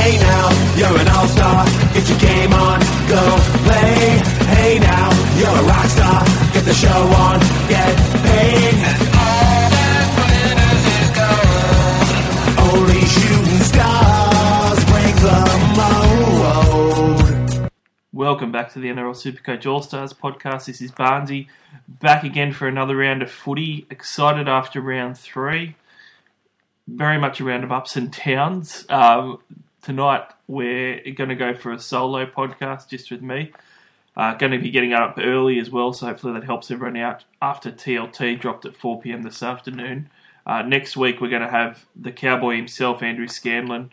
Hey now, you're an all-star. Get your game on, go play. Hey now, you're a rock star. Get the show on, get paid. And all that glitters is gold. Only shooting stars break the mold. Welcome back to the NRL Supercoach All Stars podcast. This is Barnsey back again for another round of footy. Excited after round three. Very much a round of ups and downs. Um, tonight we're going to go for a solo podcast just with me. Uh, going to be getting up early as well, so hopefully that helps everyone out after TLT dropped at 4 pm this afternoon. Uh, next week we're going to have the cowboy himself, Andrew Scanlon.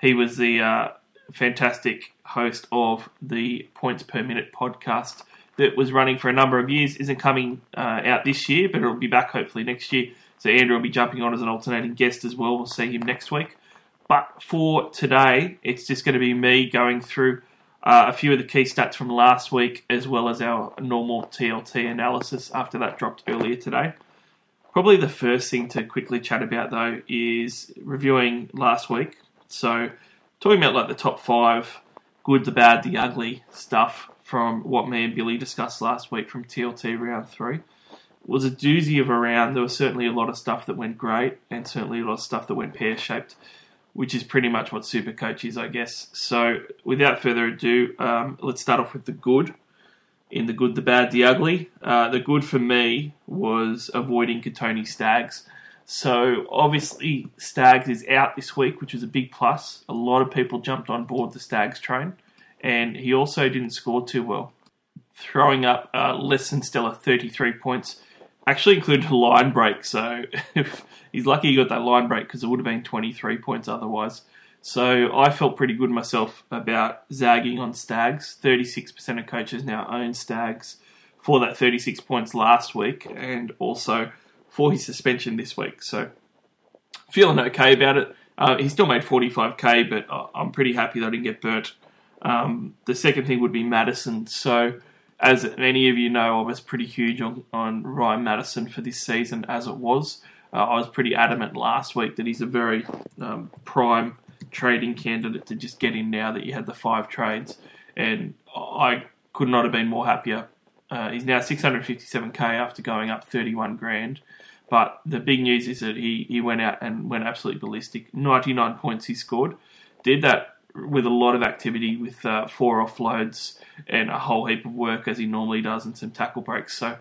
He was the uh, fantastic host of the Points Per Minute podcast that was running for a number of years. Isn't coming uh, out this year, but it'll be back hopefully next year. So Andrew will be jumping on as an alternating guest as well. We'll see him next week. But for today, it's just going to be me going through uh, a few of the key stats from last week, as well as our normal TLT analysis after that dropped earlier today. Probably the first thing to quickly chat about though is reviewing last week. So, talking about like the top five good, the bad, the ugly stuff from what me and Billy discussed last week from TLT round three was a doozy of a round. There was certainly a lot of stuff that went great, and certainly a lot of stuff that went pear shaped, which is pretty much what Super Coach is, I guess. So, without further ado, um, let's start off with the good. In the good, the bad, the ugly. Uh, the good for me was avoiding Kotoni Staggs. So, obviously, Staggs is out this week, which is a big plus. A lot of people jumped on board the Staggs train, and he also didn't score too well throwing up uh, less than stellar 33 points. Actually included a line break, so he's lucky he got that line break because it would have been 23 points otherwise. So I felt pretty good myself about zagging on Staggs. 36% of coaches now own Staggs for that 36 points last week and also for his suspension this week. So feeling okay about it. Uh, he still made 45k, but I'm pretty happy that I didn't get burnt. Um, the second thing would be Matterson. So as many of you know, I was pretty huge on, on Ryan Matterson for this season as it was. Uh, I was pretty adamant last week that he's a very um, prime trading candidate to just get in now that you had the five trades, and I could not have been more happier. Uh, he's now 657k after going up 31 grand. But the big news is that he, he went out and went absolutely ballistic. 99 points he scored. Did that with a lot of activity with uh, four offloads and a whole heap of work as he normally does and some tackle breaks. So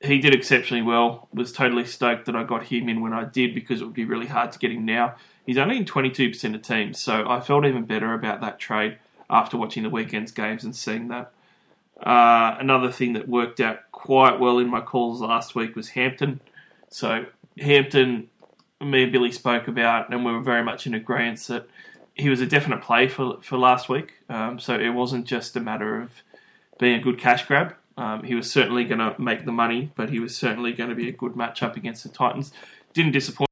he did exceptionally well. Was totally stoked that I got him in when I did because it would be really hard to get him now. He's only in 22% of teams, so I felt even better about that trade after watching the weekend's games and seeing that. Uh, another thing that worked out quite well in my calls last week was Hampton. So Hampton, me and Billy spoke about, and we were very much in agreement that he was a definite play for for last week. Um, so it wasn't just a matter of being a good cash grab. Um, he was certainly going to make the money, but he was certainly going to be a good matchup against the Titans. Didn't disappoint.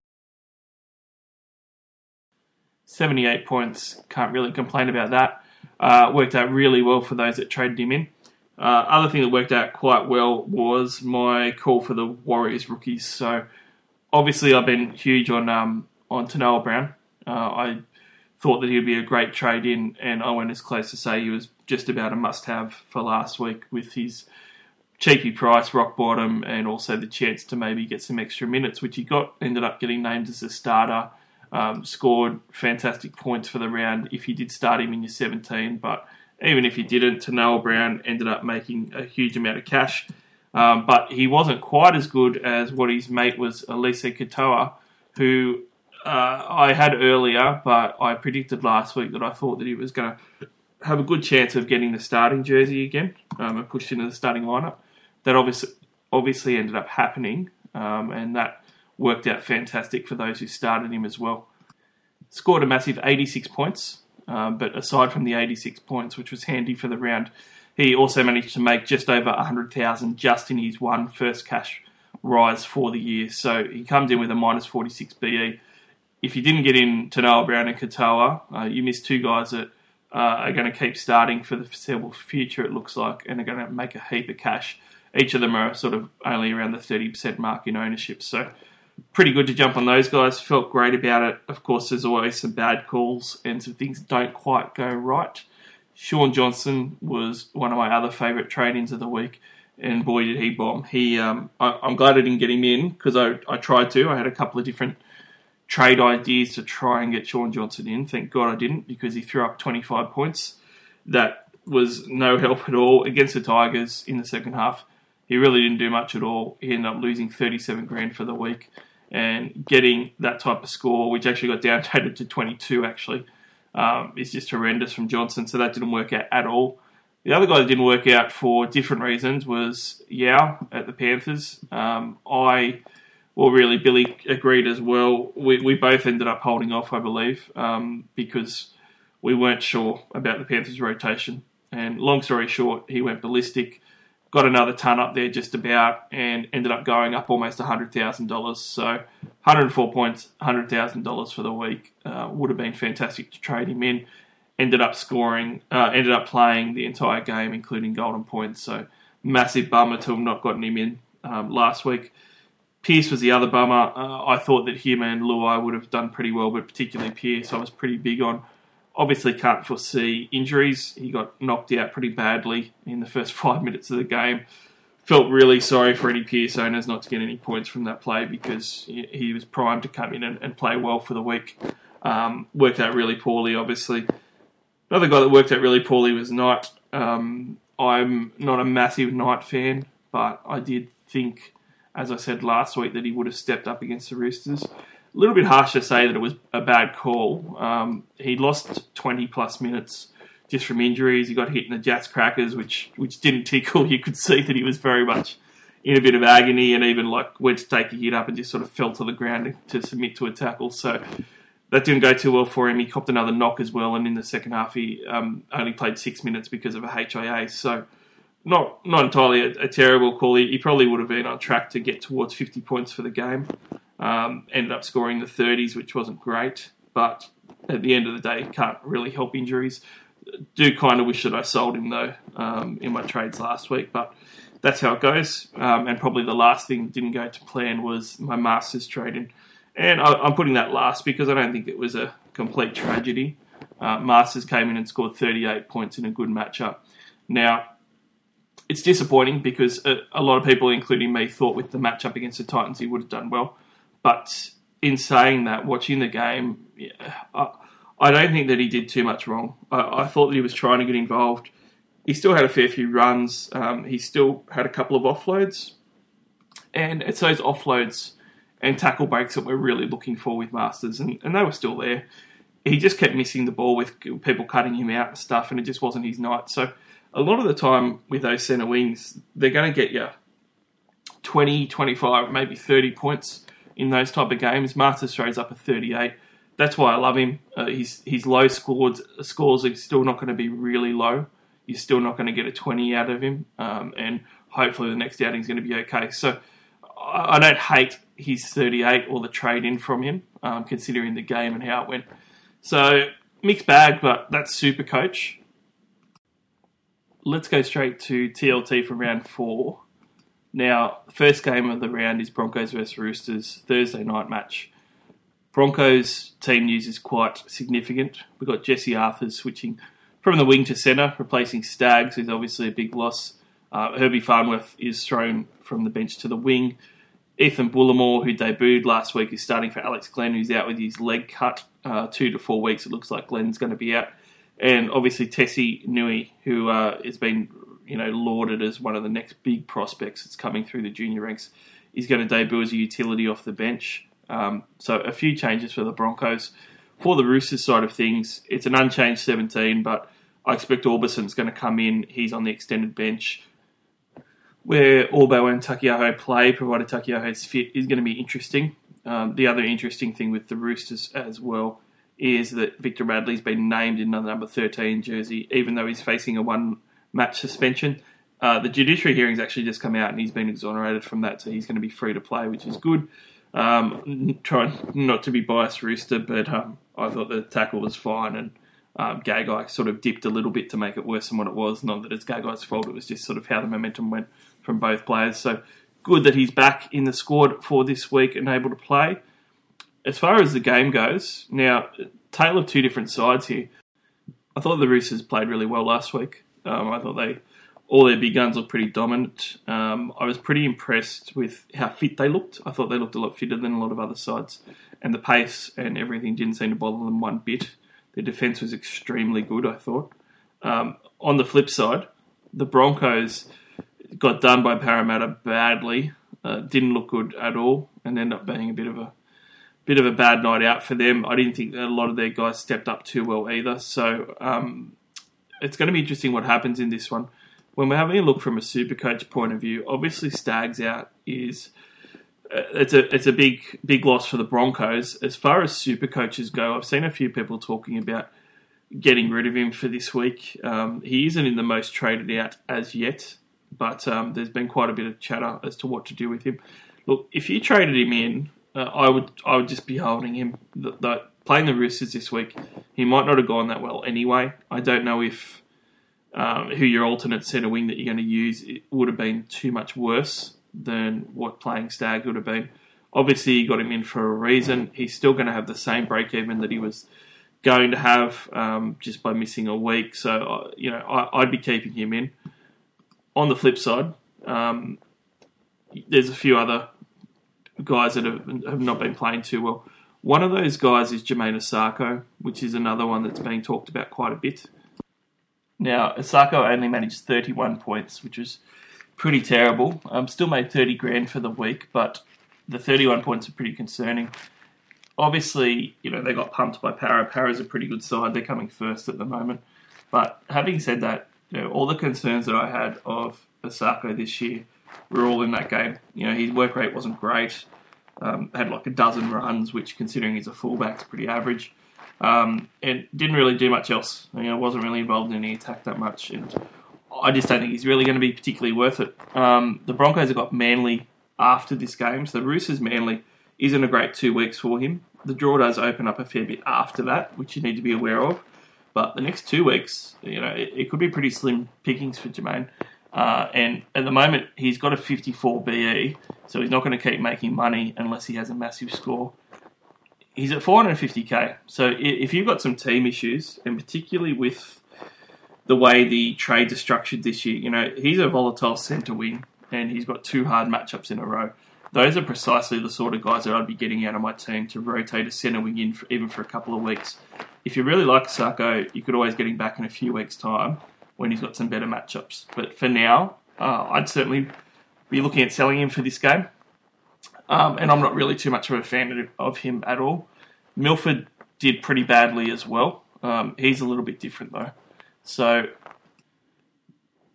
78 points, can't really complain about that. Uh, worked out really well for those that traded him in. Uh, other thing that worked out quite well was my call for the Warriors rookies. So obviously I've been huge on um, on Tanoa Brown. Uh, I thought that he'd be a great trade in, and I went as close to say he was just about a must have for last week with his cheapy price, rock bottom, and also the chance to maybe get some extra minutes, which he got. Ended up getting named as a starter, um, scored fantastic points for the round if you did start him in your 17, but even if you didn't, Tanoa Brown ended up making a huge amount of cash. Um, but he wasn't quite as good as what his mate was, Eliesa Katoa, who uh, I had earlier, but I predicted last week that I thought that he was going to have a good chance of getting the starting jersey again um, and pushed into the starting lineup. That obviously obviously ended up happening, um, and that worked out fantastic for those who started him as well. Scored a massive 86 points, um, but aside from the 86 points, which was handy for the round, he also managed to make just over 100,000 just in his one first cash rise for the year. So he comes in with a minus 46 BE if you didn't get in Tanoa Brown and Katoa, uh, you missed two guys that uh, are going to keep starting for the foreseeable future, it looks like, and are going to make a heap of cash. Each of them are sort of only around the 30% mark in ownership. So pretty good to jump on those guys. Felt great about it. Of course, there's always some bad calls and some things don't quite go right. Shaun Johnson was one of my other favourite trade-ins of the week, and boy did he bomb. He, um, I, am glad I didn't get him in because I, I tried to. I had a couple of different trade ideas to try and get Shaun Johnson in. Thank God I didn't because he threw up 25 points. That was no help at all against the Tigers in the second half. He really didn't do much at all. He ended up losing 37 grand for the week and getting that type of score, which actually got downgraded to 22 actually, um, is just horrendous from Johnson. So that didn't work out at all. The other guy that didn't work out for different reasons was Yeo at the Panthers. Um, I, well, really, Billy agreed as well. We, we both ended up holding off, I believe, um, because we weren't sure about the Panthers' rotation. And long story short, he went ballistic got another ton up there just about and ended up going up almost $100,000. So 104 points, $100,000 for the week uh, would have been fantastic to trade him in. Ended up scoring, uh, ended up playing the entire game, including golden points. So massive bummer to have not gotten him in um, last week. Pearce was the other bummer. Uh, I thought that him and Luai would have done pretty well, but particularly Pearce, I was pretty big on obviously can't foresee injuries. He got knocked out pretty badly in the first five minutes of the game. Felt really sorry for any Pearce owners not to get any points from that play because he was primed to come in and, and play well for the week. Um, worked out really poorly, obviously. Another guy that worked out really poorly was Knight. Um, I'm not a massive Knight fan, but I did think, as I said last week, that he would have stepped up against the Roosters a little bit harsh to say that it was a bad call. Um, he lost 20 plus minutes just from injuries. He got hit in the Jatz crackers, which which didn't tickle. You could see that he was very much in a bit of agony and even like went to take a hit up and just sort of fell to the ground to submit to a tackle. So that didn't go too well for him. He copped another knock as well, and in the second half he um, only played six minutes because of a HIA. So not not entirely a, a terrible call. He, probably would have been on track to get towards 50 points for the game. Um, ended up scoring the 30s, which wasn't great, but at the end of the day, can't really help injuries. Do kind of wish that I sold him though um, in my trades last week, but that's how it goes. Um, and probably the last thing that didn't go to plan was my Masters trading, and I, am putting that last because I don't think it was a complete tragedy. Uh, Masters came in and scored 38 points in a good matchup. Now, it's disappointing because a, a, lot of people, including me, thought with the matchup against the Titans he would have done well. But in saying that, watching the game, yeah, I, I, don't think that he did too much wrong. I, I, thought that he was trying to get involved. He still had a fair few runs. Um, he still had a couple of offloads. And it's those offloads and tackle breaks that we're really looking for with Masters, and, and they were still there. He just kept missing the ball with people cutting him out and stuff, and it just wasn't his night. So a lot of the time with those centre wings, they're going to get you 20, 25, maybe 30 points in those type of games. Masters throws up a 38. That's why I love him. Uh, his his low scores scores are still not going to be really low. You're still not going to get a 20 out of him, um, and hopefully the next outing is going to be okay. So I, I, don't hate his 38 or the trade in from him, um, considering the game and how it went. So mixed bag, but that's super coach. Let's go straight to TLT from round four. Now, first game of the round is Broncos versus Roosters, Thursday night match. Broncos team news is quite significant. We've got Jesse Arthur switching from the wing to centre, replacing Staggs, who's obviously a big loss. Uh, Herbie Farnworth is thrown from the bench to the wing. Ethan Bullemor, who debuted last week, is starting for Alex Glenn, who's out with his leg cut. Uh, two to four weeks, it looks like Glenn's going to be out. And obviously Tesi Niu, who uh, has been you know lauded as one of the next big prospects that's coming through the junior ranks. is going to debut as a utility off the bench. Um, so a few changes for the Broncos. For the Roosters side of things, it's an unchanged 17, but I expect Aubusson's going to come in. He's on the extended bench. Where Orbo and Taukeiaho play, provided Taukeiaho's fit, is going to be interesting. Um, the other interesting thing with the Roosters as well is that Victor Radley's been named in the number 13 jersey, even though he's facing a one match suspension. Uh, the judiciary hearing's actually just come out and he's been exonerated from that, so he's going to be free to play, which is good. Um, trying not to be biased, Rooster, but um, I thought the tackle was fine and um, Gagai sort of dipped a little bit to make it worse than what it was. Not that it's Gagai's fault, it was just sort of how the momentum went from both players. So good that he's back in the squad for this week and able to play. As far as the game goes, now, tale of two different sides here. I thought the Roosters played really well last week. Um, I thought they all their big guns looked pretty dominant. Um, I was pretty impressed with how fit they looked. I thought they looked a lot fitter than a lot of other sides, and the pace and everything didn't seem to bother them one bit. Their defence was extremely good. I thought. Um, on the flip side, the Broncos got done by Parramatta badly. Uh, didn't look good at all, and ended up being a bit of a bit of a bad night out for them. I didn't think that a lot of their guys stepped up too well either. So um, it's going to be interesting what happens in this one. When we're having a look from a super coach point of view, obviously Staggs out is uh, it's a it's a big big loss for the Broncos. As far as super coaches go, I've seen a few people talking about getting rid of him for this week. Um, he isn't in the most traded out as yet, but um, there's been quite a bit of chatter as to what to do with him. Look, if you traded him in, uh, I would I would just be holding him. Playing the Roosters this week, he might not have gone that well anyway. I don't know if um, who your alternate centre wing that you're going to use it would have been too much worse than what playing Stag would have been. Obviously, you got him in for a reason. He's still going to have the same break even that he was going to have um, just by missing a week. So, uh, you know, I, would be keeping him in. On the flip side, um, there's a few other guys that have, have not been playing too well. One of those guys is Jamayne Isaako, which is another one that's being talked about quite a bit. Now, Isaako only managed 31 points, which is pretty terrible. Um, still made 30 grand for the week, but the 31 points are pretty concerning. Obviously, you know, they got pumped by Para. Para's a pretty good side. They're coming first at the moment. But having said that, you know, all the concerns that I had of Isaako this year were all in that game. You know, his work rate wasn't great. Um, had like a dozen runs, which, considering he's a fullback, is pretty average. Um, and didn't really do much else. You know, wasn't really involved in any attack that much, and I just don't think he's really going to be particularly worth it. Um, the Broncos have got Manly after this game, so the Roosters Manly isn't a great two weeks for him. The draw does open up a fair bit after that, which you need to be aware of. But the next two weeks, you know, it, it could be pretty slim pickings for Jamayne. Uh, and at the moment, he's got a 54 BE, so he's not going to keep making money unless he has a massive score. He's at 450k. So if you've got some team issues, and particularly with the way the trades are structured this year, you know, he's a volatile centre wing, and he's got two hard matchups in a row. Those are precisely the sort of guys that I'd be getting out of my team to rotate a centre wing in for, even for a couple of weeks. If you really like Sako, you could always get him back in a few weeks' time when he's got some better matchups. But for now, uh, I'd certainly be looking at selling him for this game. Um, and I'm not really too much of a fan of him at all. Milford did pretty badly as well. Um, he's a little bit different though. So,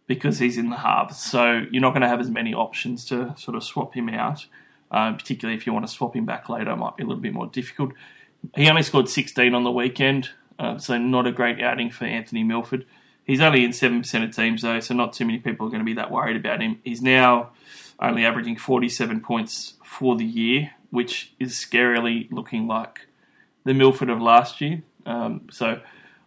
because he's in the halves, so you're not going to have as many options to sort of swap him out. Uh, particularly if you want to swap him back later, it might be a little bit more difficult. He only scored 16 on the weekend, uh, so not a great outing for Anthony Milford. He's only in 7% of teams, though, so not too many people are going to be that worried about him. He's now only averaging 47 points for the year, which is scarily looking like the Milford of last year. Um, so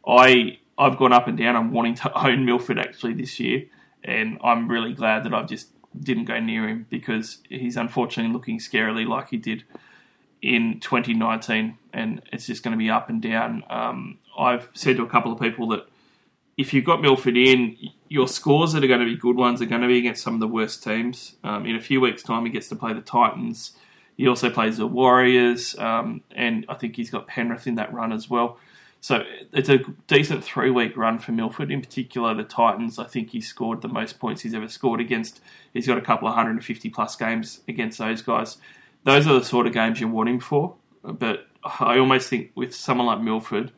I, I've gone up and down. I'm wanting to own Milford actually this year, and I'm really glad that I just didn't go near him because he's unfortunately looking scarily like he did in 2019, and it's just going to be up and down. Um, I've said to a couple of people that if you've got Milford in, your scores that are going to be good ones are going to be against some of the worst teams. Um, in a few weeks' time, he gets to play the Titans. He also plays the Warriors, um, and I think he's got Penrith in that run as well. So it's a decent three week run for Milford. In particular, the Titans, I think he scored the most points he's ever scored against. He's got a couple of 150 plus games against those guys. Those are the sort of games you want him for. But I almost think with someone like Milford,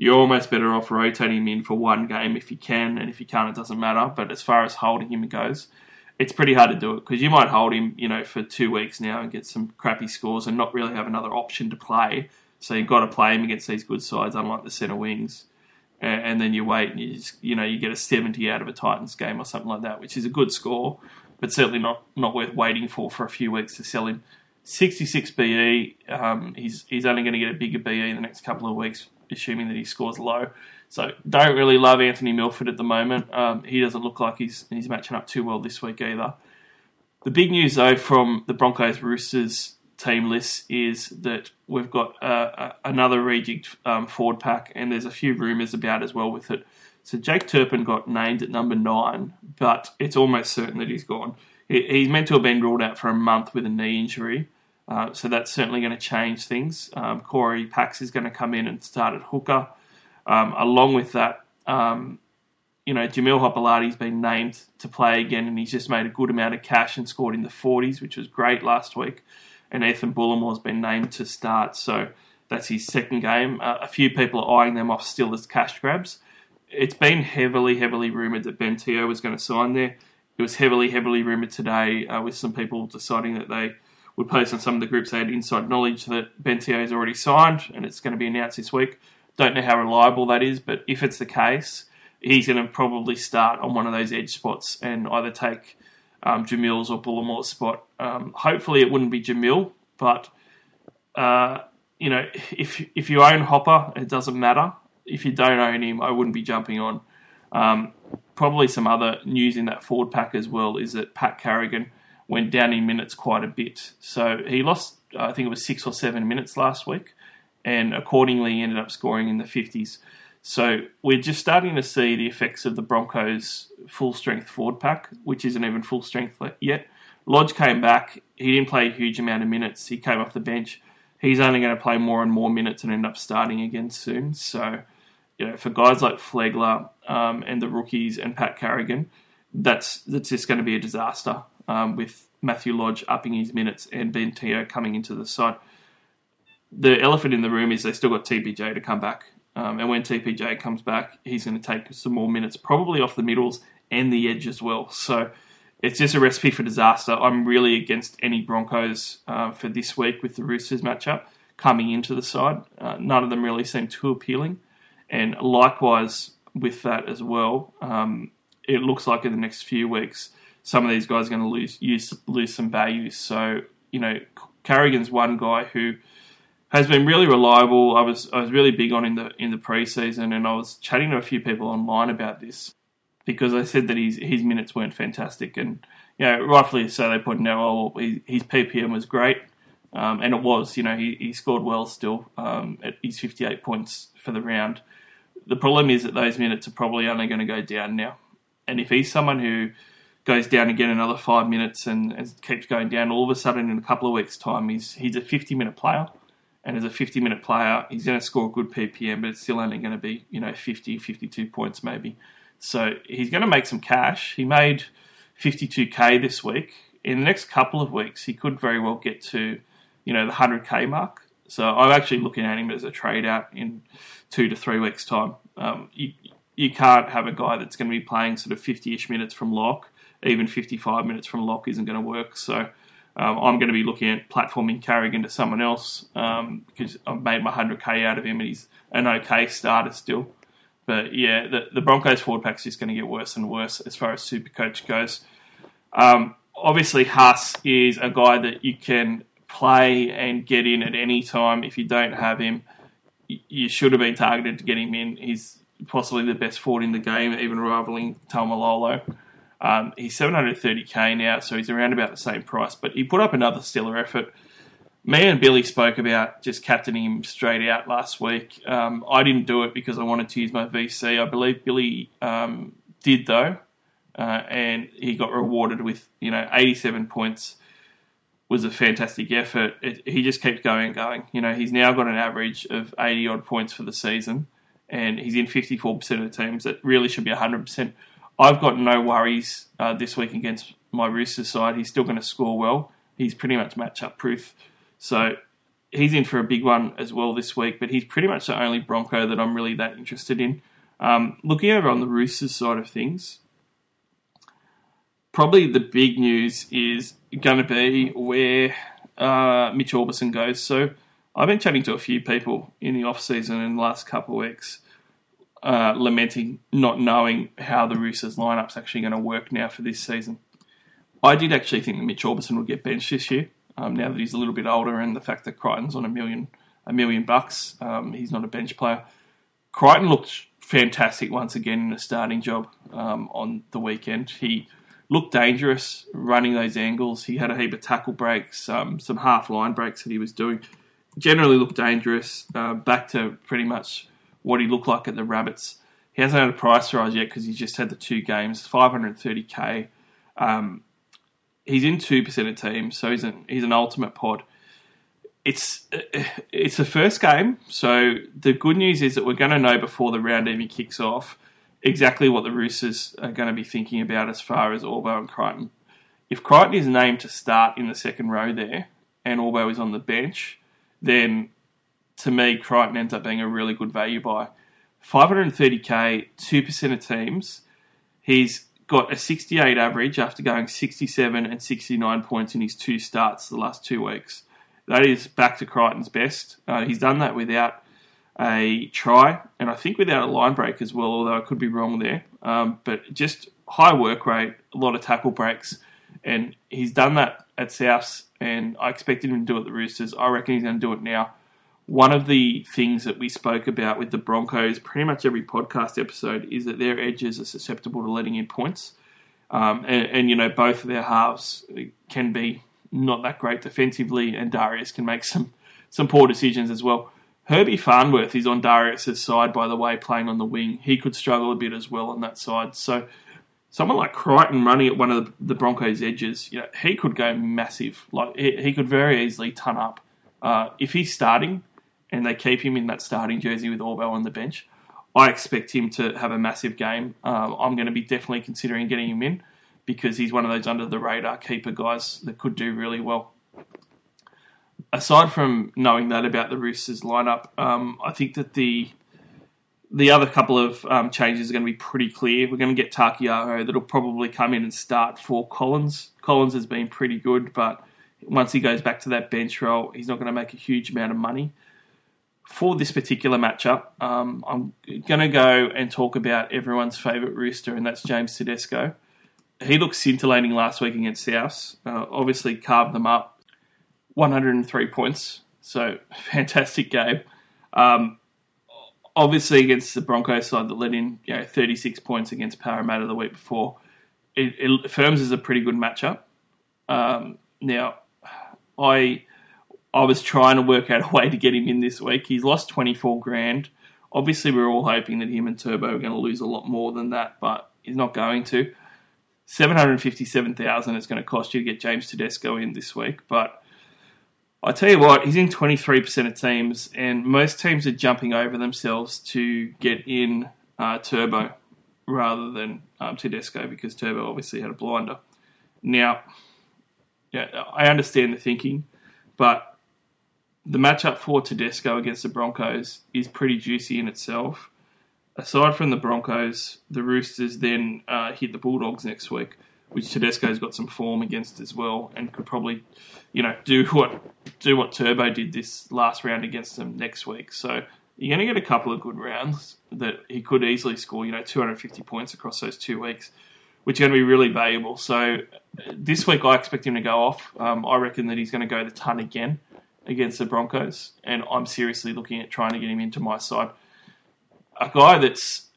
you're almost better off rotating him in for one game if you can, and if you can't, it doesn't matter. But as far as holding him goes, it's pretty hard to do it because you might hold him, you know, for two weeks now and get some crappy scores and not really have another option to play. So you've got to play him against these good sides, unlike the centre wings. And then you wait and you just, you know, you get a 70 out of a Titans game or something like that, which is a good score, but certainly not, not worth waiting for for a few weeks to sell him. 66 BE, um, he's, he's only going to get a bigger BE in the next couple of weeks assuming that he scores low. So don't really love Anthony Milford at the moment. Um, he doesn't look like he's he's matching up too well this week either. The big news, though, from the Broncos Roosters team list is that we've got uh, another rejigged um, forward pack, and there's a few rumours about as well with it. So Jake Turpin got named at number nine, but it's almost certain that he's gone. He's meant to have been ruled out for a month with a knee injury, uh, so that's certainly going to change things. Um, Cory Paix is going to come in and start at hooker. Um, along with that, um, you know, Jamil Hopoate's been named to play again, and he's just made a good amount of cash and scored in the 40s, which was great last week. And Ethan Bullemor's been named to start, so that's his second game. Uh, a few people are eyeing them off still as cash grabs. It's been heavily, heavily rumoured that Ben Teo was going to sign there. It was heavily, heavily rumoured today uh, with some people deciding that they would post on some of the groups they had inside knowledge that Ben Teo has already signed and it's going to be announced this week. Don't know how reliable that is, but if it's the case, he's going to probably start on one of those edge spots and either take um, Jamil's or Bullemor's spot. Um, hopefully, it wouldn't be Jamil, but uh, you know, if if you own Hopper, it doesn't matter. If you don't own him, I wouldn't be jumping on. Um, probably some other news in that forward pack as well is that Pat Carrigan went down in minutes quite a bit. So he lost, I think it was six or seven minutes last week, and accordingly ended up scoring in the 50s. So we're just starting to see the effects of the Broncos' full strength forward pack, which isn't even full strength yet. Lodge came back. He didn't play a huge amount of minutes. He came off the bench. He's only going to play more and more minutes and end up starting again soon. So, you know, for guys like Flegler um, and the rookies and Pat Carrigan, that's that's just going to be a disaster um, with Matthew Lodge upping his minutes and Ben Teo coming into the side. The elephant in the room is they still got TPJ to come back. Um, and when TPJ comes back, he's going to take some more minutes, probably off the middles and the edge as well. So it's just a recipe for disaster. I'm really against any Broncos uh, for this week with the Roosters matchup coming into the side. Uh, none of them really seem too appealing. And likewise with that as well, um, it looks like in the next few weeks, some of these guys are going to lose use, lose some value. So, you know, Carrigan's one guy who has been really reliable. I was I was really big on in the in the preseason, and I was chatting to a few people online about this because I said that his his minutes weren't fantastic, and you know, rightfully so, they pointed out, oh, his PPM was great, um, and it was. You know, he, he scored well still um, at his 58 points for the round. The problem is that those minutes are probably only going to go down now, and if he's someone who goes down again another five minutes and, and keeps going down, all of a sudden in a couple of weeks' time, he's he's a 50 minute player and as a 50 minute player, he's going to score a good PPM, but it's still only going to be, you know, 50, 52 points maybe. So he's going to make some cash. He made 52k this week. In the next couple of weeks, he could very well get to, you know, the 100k mark. So I'm actually looking at him as a trade out in two to three weeks' time. Um, you, you can't have a guy that's going to be playing sort of 50-ish minutes from lock. Even 55 minutes from lock isn't going to work. So um, I'm going to be looking at platforming Carrigan to someone else um, because I've made my 100k out of him and he's an okay starter still. But yeah, the, the Broncos forward pack is just going to get worse and worse as far as super coach goes. Um, obviously, Haas is a guy that you can play and get in at any time. If you don't have him, you should have been targeted to get him in. He's possibly the best forward in the game, even rivaling Taumalolo. Um, he's 730k now, so he's around about the same price. But he put up another stellar effort. Me and Billy spoke about just captaining him straight out last week. Um, I didn't do it because I wanted to use my VC. I believe Billy um, did though, uh, and he got rewarded with you know 87 points. Was a fantastic effort. It, he just keeps going and going. You know, he's now got an average of 80 odd points for the season, and he's in 54% of the teams. That really should be 100%. I've got no worries uh, this week against my Roosters side. He's still going to score well. He's pretty much matchup proof. So he's in for a big one as well this week, but he's pretty much the only Bronco that I'm really that interested in. Um, looking over on the Roosters side of things, probably the big news is going to be where uh, Mitch Aubusson goes. So I've been chatting to a few people in the off season in the last couple of weeks uh, lamenting not knowing how the Roosters lineup's actually going to work now for this season. I did actually think that Mitch Aubusson would get benched this year. Um, now that he's a little bit older, and the fact that Crichton's on a million a million bucks, um, he's not a bench player. Crichton looked fantastic once again in a starting job um, on the weekend. He looked dangerous running those angles. He had a heap of tackle breaks, um, some half line breaks that he was doing. Generally looked dangerous. Uh, back to pretty much what he looked like at the Rabbits. He hasn't had a price rise yet because he's just had the two games, 530k. Um, he's in two percent of teams, so he's an he's an ultimate pod. It's it's the first game, so the good news is that we're going to know before the round even kicks off exactly what the Roosters are going to be thinking about as far as Orbo and Crichton. If Crichton is named to start in the second row there, and Orbo is on the bench, then to me Crichton ends up being a really good value buy. 530k, two percent of teams. He's got a 68 average after going 67 and 69 points in his two starts the last two weeks. That is back to Crichton's best. Uh, he's done that without a try, and I think without a line break as well, although I could be wrong there. Um, but just high work rate, a lot of tackle breaks, and he's done that at Souths, and I expected him to do it at the Roosters. I reckon he's going to do it now. One of the things that we spoke about with the Broncos, pretty much every podcast episode, is that their edges are susceptible to letting in points. Um, and, and, you know, both of their halves can be not that great defensively, and Darius can make some, some poor decisions as well. Herbie Farnworth is on Darius's side, by the way, playing on the wing. He could struggle a bit as well on that side. So, someone like Crichton running at one of the Broncos' edges, you know, he could go massive. Like he, he could very easily ton up. Uh, if he's starting, and they keep him in that starting jersey with Orbo on the bench, I expect him to have a massive game. Um, I'm going to be definitely considering getting him in because he's one of those under the radar keeper guys that could do really well. Aside from knowing that about the Roosters lineup, um, I think that the the other couple of um, changes are going to be pretty clear. We're going to get Taukeiaho that'll probably come in and start for Collins. Collins has been pretty good, but once he goes back to that bench role, he's not going to make a huge amount of money for this particular matchup, um, I'm going to go and talk about everyone's favourite rooster, and that's James Tedesco. He looked scintillating last week against South. Uh, obviously, carved them up 103 points, so fantastic game. Um, obviously, against the Broncos side that let in you know, 36 points against Parramatta the week before, it, it Firms is a pretty good matchup. Um, now, I I was trying to work out a way to get him in this week. He's lost 24 grand. Obviously, we're all hoping that him and Turbo are going to lose a lot more than that, but he's not going to. 757,000 is going to cost you to get James Tedesco in this week, but I tell you what, he's in 23% of teams, and most teams are jumping over themselves to get in uh, Turbo rather than um, Tedesco because Turbo obviously had a blinder. Now, yeah, I understand the thinking, but the matchup for Tedesco against the Broncos is pretty juicy in itself. Aside from the Broncos, the Roosters then uh, hit the Bulldogs next week, which Tedesco's got some form against as well, and could probably, you know, do what do what Turbo did this last round against them next week. So you're going to get a couple of good rounds that he could easily score, you know, 250 points across those two weeks, which are going to be really valuable. So this week I expect him to go off. Um, I reckon that he's going to go the ton again against the Broncos, and I'm seriously looking at trying to get him into my side. A guy that's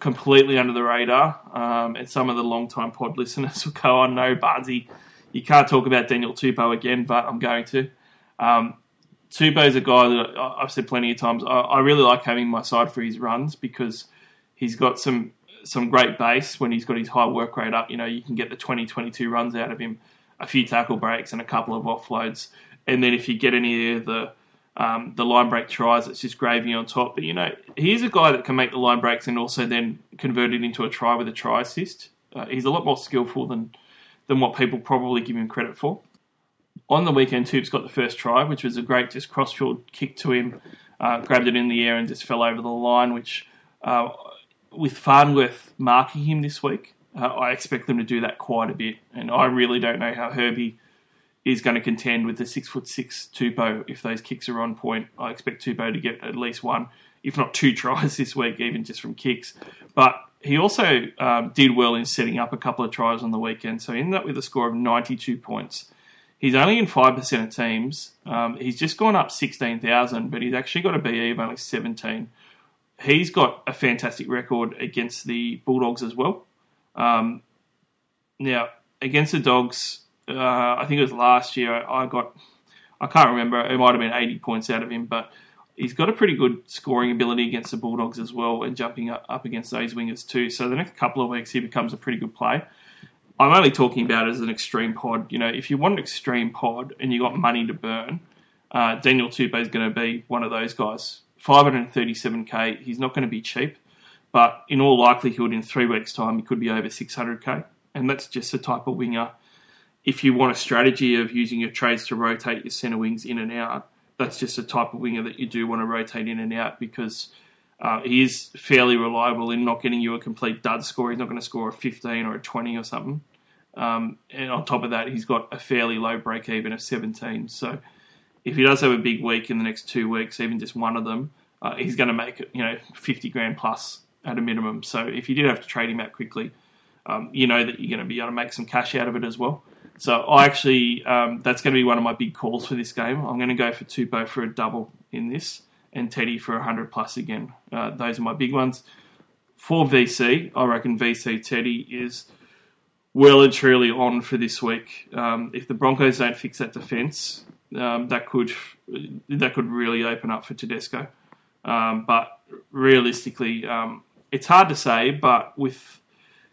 completely under the radar, um, and some of the long-time pod listeners will go, "I know, Barnsey, you can't talk about Daniel Tupou again," but I'm going to. Um, Tupou's a guy that I've said plenty of times. I, I really like having my side for his runs because he's got some some great base when he's got his high work rate up. You know, you can get the 20, 22 runs out of him, a few tackle breaks, and a couple of offloads and then if you get any of the um, the line break tries, it's just gravy on top. But you know, he's a guy that can make the line breaks and also then convert it into a try with a try assist. Uh, he's a lot more skillful than than what people probably give him credit for. On the weekend, Toops got the first try, which was a great just crossfield kick to him, uh, grabbed it in the air and just fell over the line. Which, uh, with Farnworth marking him this week, uh, I expect them to do that quite a bit. And I really don't know how Herbie is going to contend with the six foot six Tupou if those kicks are on point. I expect Tupou to get at least one, if not two tries this week, even just from kicks. But he also um, did well in setting up a couple of tries on the weekend, so he ended up with a score of 92 points. He's only in 5% of teams. Um, he's just gone up 16,000, but he's actually got a BE of only 17. He's got a fantastic record against the Bulldogs as well. Um, Now, against the Dogs, uh, I think it was last year, I got, I can't remember, it might have been 80 points out of him, but he's got a pretty good scoring ability against the Bulldogs as well and jumping up, against those wingers too. So the next couple of weeks, he becomes a pretty good play. I'm only talking about as an extreme pod. You know, if you want an extreme pod and you got money to burn, uh, Daniel Tupou is going to be one of those guys. 537k, he's not going to be cheap, but in all likelihood, in three weeks' time, he could be over 600k. And that's just the type of winger. If you want a strategy of using your trades to rotate your centre wings in and out, that's just a type of winger that you do want to rotate in and out because uh, he is fairly reliable in not getting you a complete dud score. He's not going to score a 15 or a 20 or something. Um, and on top of that, he's got a fairly low break even of 17. So if he does have a big week in the next two weeks, even just one of them, uh, he's going to make you know 50 grand plus at a minimum. So if you did have to trade him out quickly, um, you know that you're going to be able to make some cash out of it as well. So I actually, um, that's going to be one of my big calls for this game. I'm going to go for Tupou for a double in this and Teddy for 100 plus again. Uh, those are my big ones. For VC, I reckon VC Teddy is well and truly on for this week. Um, if the Broncos don't fix that defence, um, that could that could really open up for Tedesco. Um, but realistically, um, it's hard to say. But with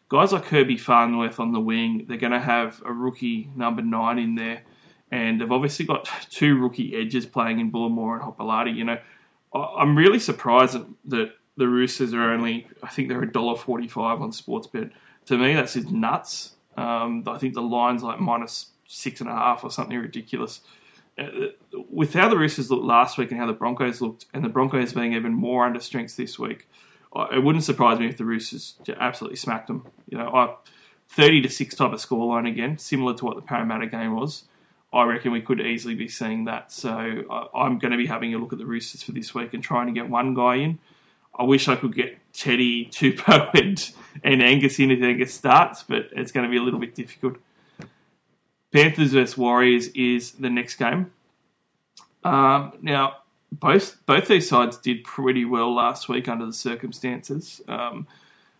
guys like Herbie Farnworth on the wing, they're going to have a rookie number nine in there, and they've obviously got two rookie edges playing in Bullemor and Hopoate. You know, I'm really surprised that the Roosters are only, I think they're $1.45 on Sportsbet. To me, that's just nuts. Um, I think the line's like minus six and a half or something ridiculous. Uh, with how the Roosters looked last week and how the Broncos looked, and the Broncos being even more under strength this week, it wouldn't surprise me if the Roosters absolutely smacked them. You know, I, 30 to 6 type of scoreline again, similar to what the Parramatta game was. I reckon we could easily be seeing that. So I, am going to be having a look at the Roosters for this week and trying to get one guy in. I wish I could get Teddy, Tupou, and, and Angus in if Angus starts, but it's going to be a little bit difficult. Panthers vs Warriors is the next game. Um, now, both both these sides did pretty well last week under the circumstances. Um,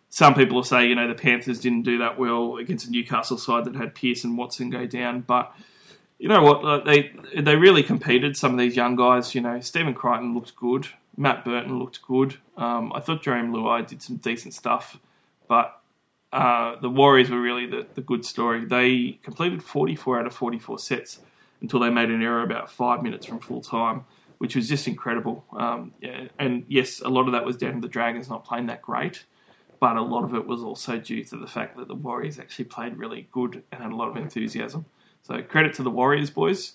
some people will say, you know, the Panthers didn't do that well against a Newcastle side that had Pearce and Watson go down, but you know what? They they really competed. Some of these young guys, you know, Stephen Crichton looked good. Matt Burton looked good. Um, I thought Jarome Luai did some decent stuff, but uh, the Warriors were really the, the good story. They completed 44 out of 44 sets until they made an error about five minutes from full time, which was just incredible. Um, yeah, and yes, a lot of that was down to the Dragons not playing that great, but a lot of it was also due to the fact that the Warriors actually played really good and had a lot of enthusiasm. So credit to the Warriors boys.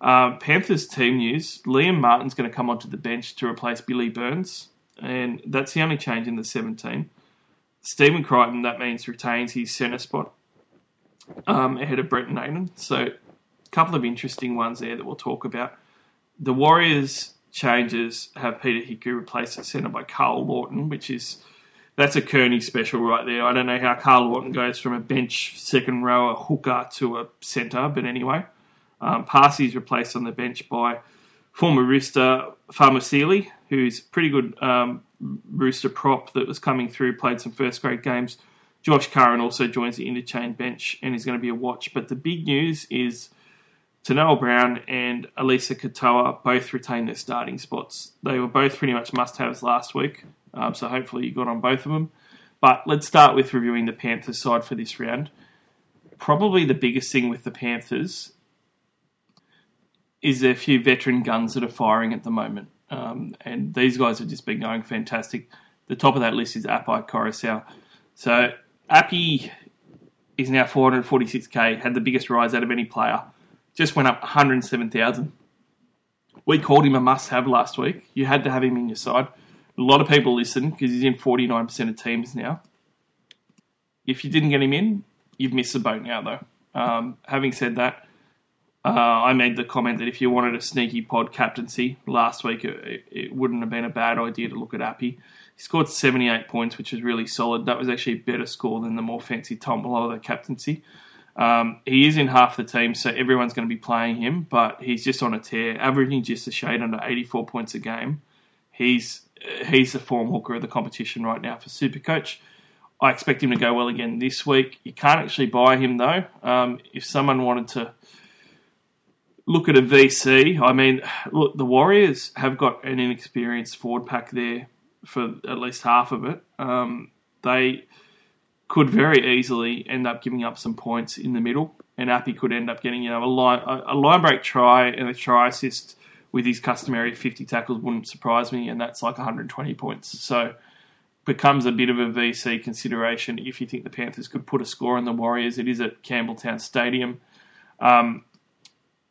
Uh, Panthers team news: Liam Martin's going to come onto the bench to replace Billy Burns, and that's the only change in the 17. Stephen Crichton, that means retains his centre spot um, ahead of Brent Naden. So a couple of interesting ones there that we'll talk about. The Warriors changes have Peter Hiku replaced at centre by Karl Lawton, which is that's a Kearney special right there. I don't know how Karl Lawton goes from a bench second rower hooker to a centre, but anyway. Um, Parsi is replaced on the bench by former Rooster Farmer who's pretty good um, Rooster prop that was coming through, played some first grade games. Josh Curran also joins the interchange bench and is going to be a watch. But the big news is Tanoa Brown and Eliesa Katoa both retain their starting spots. They were both pretty much must haves last week. Um, so hopefully you got on both of them. But let's start with reviewing the Panthers side for this round. Probably the biggest thing with the Panthers is there a few veteran guns that are firing at the moment. Um, and these guys have just been going fantastic. The top of that list is Api Koroisau. So Appy is now 446k, had the biggest rise out of any player. Just went up 107,000. We called him a must have last week. You had to have him in your side. A lot of people listen because he's in 49% of teams now. If you didn't get him in, you've missed the boat now, though. Um, having said that, uh, I made the comment that if you wanted a sneaky pod captaincy last week, it, it, wouldn't have been a bad idea to look at Appy. He scored 78 points, which was really solid. That was actually a better score than the more fancy Tom the captaincy. Um, he is in half the team, so everyone's going to be playing him, but he's just on a tear, averaging just a shade under 84 points a game. He's he's the form hooker of the competition right now for Supercoach. I expect him to go well again this week. You can't actually buy him though. Um, if someone wanted to look at a VC, I mean, look, the Warriors have got an inexperienced forward pack there for at least half of it. Um, they could very easily end up giving up some points in the middle, and Appy could end up getting you know a line a, line break try and a try assist with his customary 50 tackles wouldn't surprise me, and that's like 120 points. So becomes a bit of a VC consideration if you think the Panthers could put a score on the Warriors. It is at Campbelltown Stadium. Um,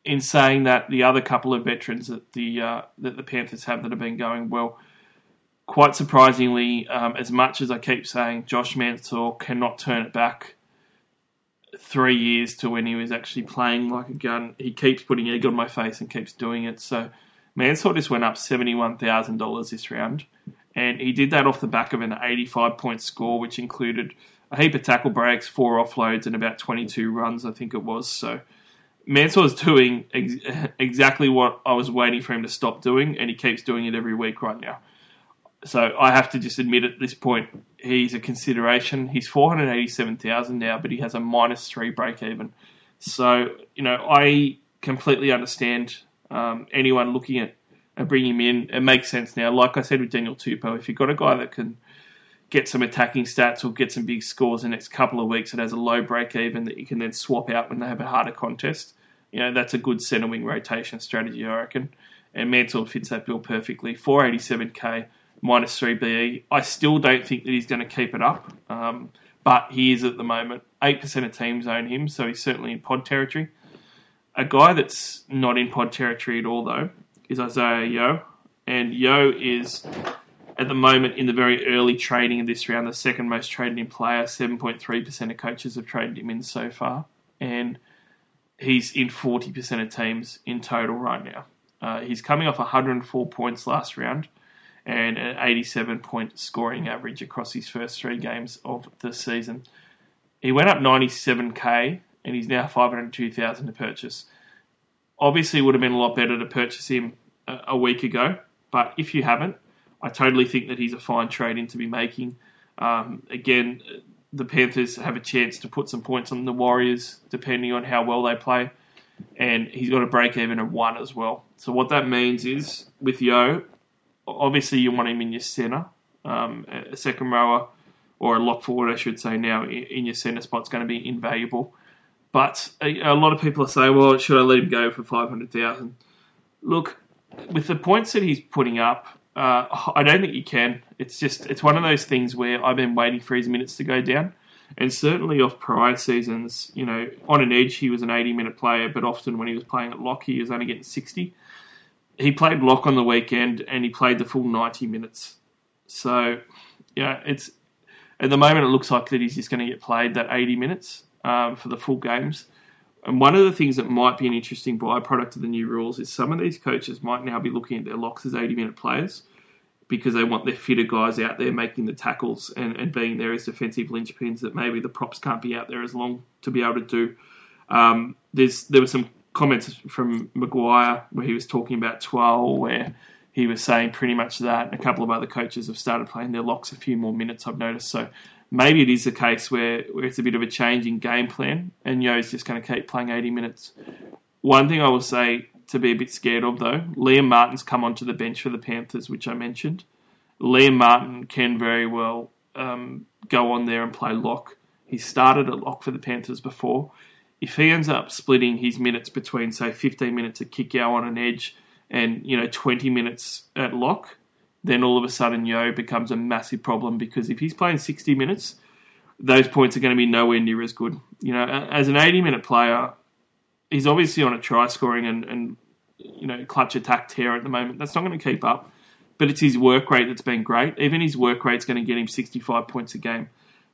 in saying that, the other couple of veterans that the uh, that the Panthers have that have been going well, quite surprisingly, um, as much as I keep saying Josh Mansour cannot turn it back three years to when he was actually playing like a gun, he keeps putting egg on my face and keeps doing it. So Mansour just went up $71,000 this round, and he did that off the back of an 85 point score, which included a heap of tackle breaks, four offloads, and about 22 runs, I think it was. So Mansour's doing ex- exactly what I was waiting for him to stop doing, and he keeps doing it every week right now. So I have to just admit at this point he's a consideration. He's four hundred eighty-seven thousand now, but he has a minus three break even. So you know I completely understand um, anyone looking at, at bringing him in. It makes sense now. Like I said with Daniel Tupou, if you've got a guy that can get some attacking stats or get some big scores in the next couple of weeks, it has a low break even that you can then swap out when they have a harder contest. You know that's a good centre wing rotation strategy, I reckon. And Mansour fits that bill perfectly. Four eighty-seven k minus 3 BE. I still don't think that he's going to keep it up, um, but he is at the moment. 8% of teams own him, so he's certainly in pod territory. A guy that's not in pod territory at all, though, is Isaiah Yeo. And Yeo is, at the moment, in the very early trading of this round, the second most traded in player. 7.3% of coaches have traded him in so far. And he's in 40% of teams in total right now. Uh, he's coming off 104 points last round and an 87 point scoring average across his first three games of the season. He went up 97k and he's now 502,000 to purchase. Obviously, it would have been a lot better to purchase him a, week ago, but if you haven't, I totally think that he's a fine trade in to be making. Um, again, the Panthers have a chance to put some points on the Warriors depending on how well they play. And he's got a break even of one as well. So what that means is with Yeo, obviously you want him in your centre, um, a second rower or a lock forward, I should say now in your centre spot is going to be invaluable. But a, a, lot of people are saying, well, should I let him go for five hundred thousand? Look, with the points that he's putting up, uh, I don't think you can. It's just it's one of those things where I've been waiting for his minutes to go down. And certainly off prior seasons, you know, on an edge he was an 80 minute player, but often when he was playing at lock he was only getting 60 he played lock on the weekend and he played the full 90 minutes. So, yeah, it's at the moment it looks like that he's just going to get played that 80 minutes um, for the full games. And one of the things that might be an interesting byproduct of the new rules is some of these coaches might now be looking at their locks as 80 minute players because they want their fitter guys out there making the tackles and, and being there as defensive linchpins that maybe the props can't be out there as long to be able to do. Um, there's there was some comments from Maguire where he was talking about twelve, where he was saying pretty much that. A couple of other coaches have started playing their locks a few more minutes, I've noticed. So maybe it is a case where, where it's a bit of a change in game plan and Yeo's just going to keep playing 80 minutes. One thing I will say to be a bit scared of, though, Liam Martin's come onto the bench for the Panthers, which I mentioned. Liam Martin can very well um, go on there and play lock. He started at lock for the Panthers before if he ends up splitting his minutes between, say, 15 minutes at kick out on an edge and, you know, 20 minutes at lock, then all of a sudden Yeo becomes a massive problem because if he's playing 60 minutes, those points are going to be nowhere near as good. You know, as an 80 minute player, he's obviously on a try scoring and, and you know, clutch attack tear at the moment. That's not going to keep up. But it's his work rate that's been great. Even his work rate's going to get him 65 points a game.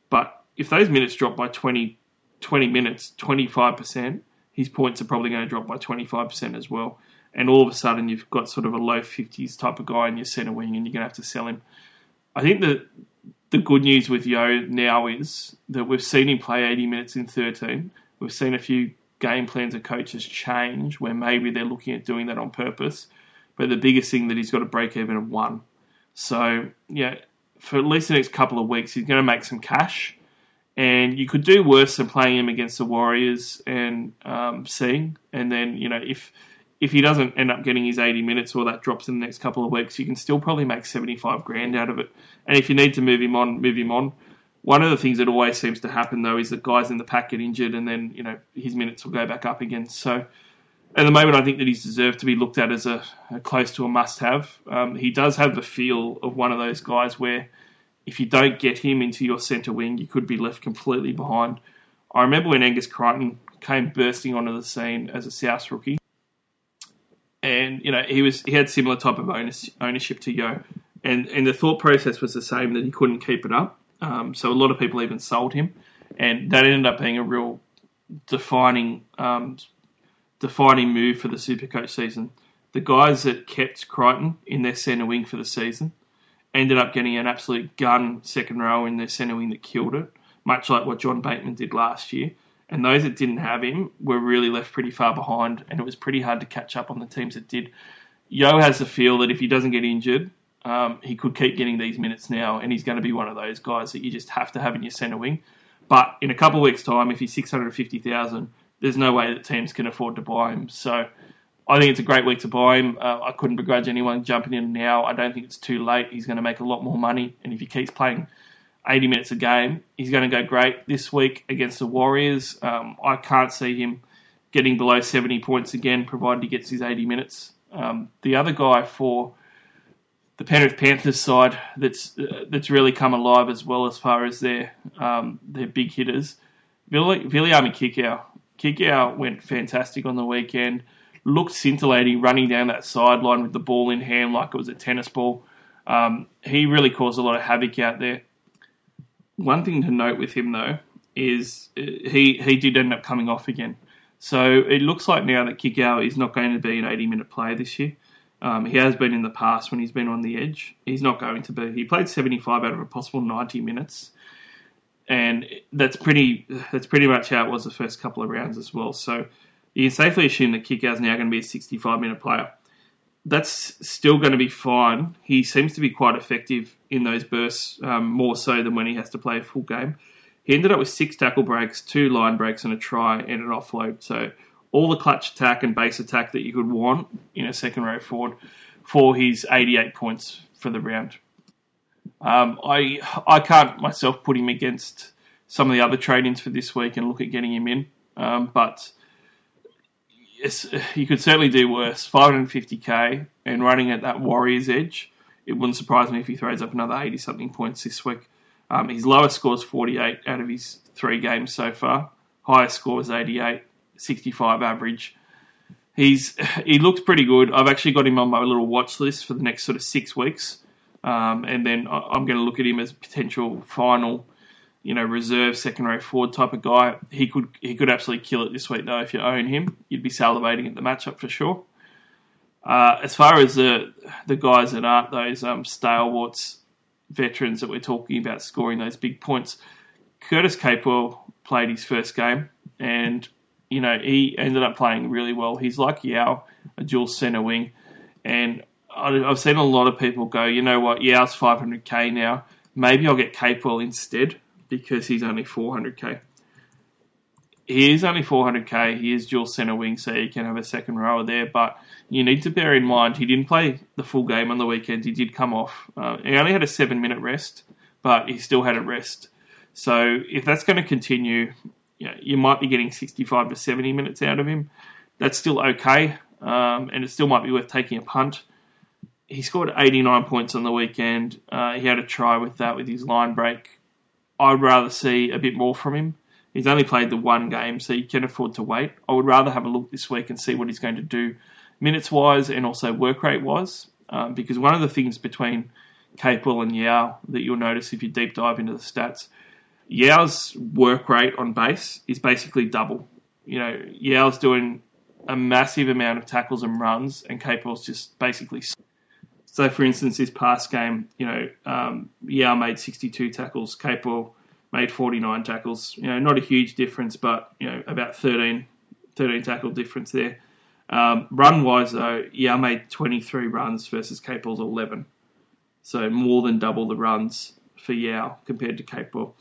But if those minutes drop by 20, 20 minutes, 25%, his points are probably going to drop by 25% as well. And all of a sudden, you've got sort of a low 50s type of guy in your centre wing, and you're going to have to sell him. I think that the good news with Yeo now is that we've seen him play 80 minutes in 13. We've seen a few game plans of coaches change where maybe they're looking at doing that on purpose. But the biggest thing that he's got to break even of one. So, yeah, for at least the next couple of weeks, he's going to make some cash. And you could do worse than playing him against the Warriors and um, seeing. And then, you know, if if he doesn't end up getting his 80 minutes or that drops in the next couple of weeks, you can still probably make 75 grand out of it. And if you need to move him on, move him on. One of the things that always seems to happen, though, is that guys in the pack get injured and then, you know, his minutes will go back up again. So at the moment, I think that he's deserved to be looked at as a, a close to a must-have. Um, he does have the feel of one of those guys where if you don't get him into your centre wing, you could be left completely behind. I remember when Angus Crichton came bursting onto the scene as a South rookie, and you know he was he had similar type of ownership to Yeo, and and the thought process was the same that he couldn't keep it up. Um, so a lot of people even sold him, and that ended up being a real defining um, defining move for the Supercoach season. The guys that kept Crichton in their centre wing for the season ended up getting an absolute gun second row in their centre wing that killed it, much like what John Bateman did last year. And those that didn't have him were really left pretty far behind, and it was pretty hard to catch up on the teams that did. Yeo has the feel that if he doesn't get injured, um, he could keep getting these minutes now, and he's going to be one of those guys that you just have to have in your centre wing. But in a couple of weeks' time, if he's six hundred fifty thousand, there's no way that teams can afford to buy him. So I think it's a great week to buy him. Uh, I couldn't begrudge anyone jumping in now. I don't think it's too late. He's going to make a lot more money, and if he keeps playing 80 minutes a game, he's going to go great this week against the Warriors. Um, I can't see him getting below 70 points again, provided he gets his 80 minutes. Um, the other guy for the Penrith Panthers side that's uh, that's really come alive as well as far as their um, their big hitters, Viliami Kikau. Kikau went fantastic on the weekend. Looked scintillating running down that sideline with the ball in hand like it was a tennis ball. Um, he really caused a lot of havoc out there. One thing to note with him though is uh, he he did end up coming off again. So it looks like now that Kikau is not going to be an 80 minute player this year. Um, he has been in the past when he's been on the edge. He's not going to be. He played 75 out of a possible 90 minutes and that's pretty that's pretty much how it was the first couple of rounds as well. So you can safely assume that Kikau's now going to be a 65 minute player. That's still going to be fine. He seems to be quite effective in those bursts, um, more so than when he has to play a full game. He ended up with six tackle breaks, two line breaks, and a try and an offload. So all the clutch attack and base attack that you could want in a second row forward for his 88 points for the round. Um, I I can't myself put him against some of the other trade-ins for this week and look at getting him in, um, but you could certainly do worse. 550k and running at that Warriors edge, it wouldn't surprise me if he throws up another 80 something points this week. Um, his lowest score is 48 out of his three games so far. Highest score is 88, 65 average. He's he looks pretty good. I've actually got him on my little watch list for the next sort of six weeks. Um, and then I'm going to look at him as potential final, you know, reserve second row forward type of guy. He could he could absolutely kill it this week though. If you own him, you'd be salivating at the matchup for sure. Uh, as far as the the guys that aren't those um, stalwarts, veterans that we're talking about scoring those big points, Curtis Capewell played his first game, and you know he ended up playing really well. He's like Yeo, a dual centre wing, and I've seen a lot of people go, you know what, it's 500k now. Maybe I'll get Capewell instead because he's only 400k. He is only 400k. He is dual centre wing, so you can have a second rower there. But you need to bear in mind he didn't play the full game on the weekend. He did come off. Uh, he only had a seven minute rest, but he still had a rest. So if that's going to continue, you, know, you might be getting 65 to 70 minutes out of him. That's still okay, um, and it still might be worth taking a punt he scored 89 points on the weekend. Uh, he had a try with that with his line break. I'd rather see a bit more from him. He's only played the one game, so you can afford to wait. I would rather have a look this week and see what he's going to do minutes wise and also work rate wise. Um, because one of the things between Capewell and Yeo that you'll notice if you deep dive into the stats, Yeo's work rate on base is basically double. You know, Yeo's doing a massive amount of tackles and runs, and Capewell's just basically so, for instance, this past game, you know, um, Yeo made 62 tackles, Capewell made 49 tackles. You know, not a huge difference, but, you know, about 13, 13 tackle difference there. Um, run wise, though, Yeo made 23 runs versus Capewell's 11. So more than double the runs for Yeo compared to Capewell.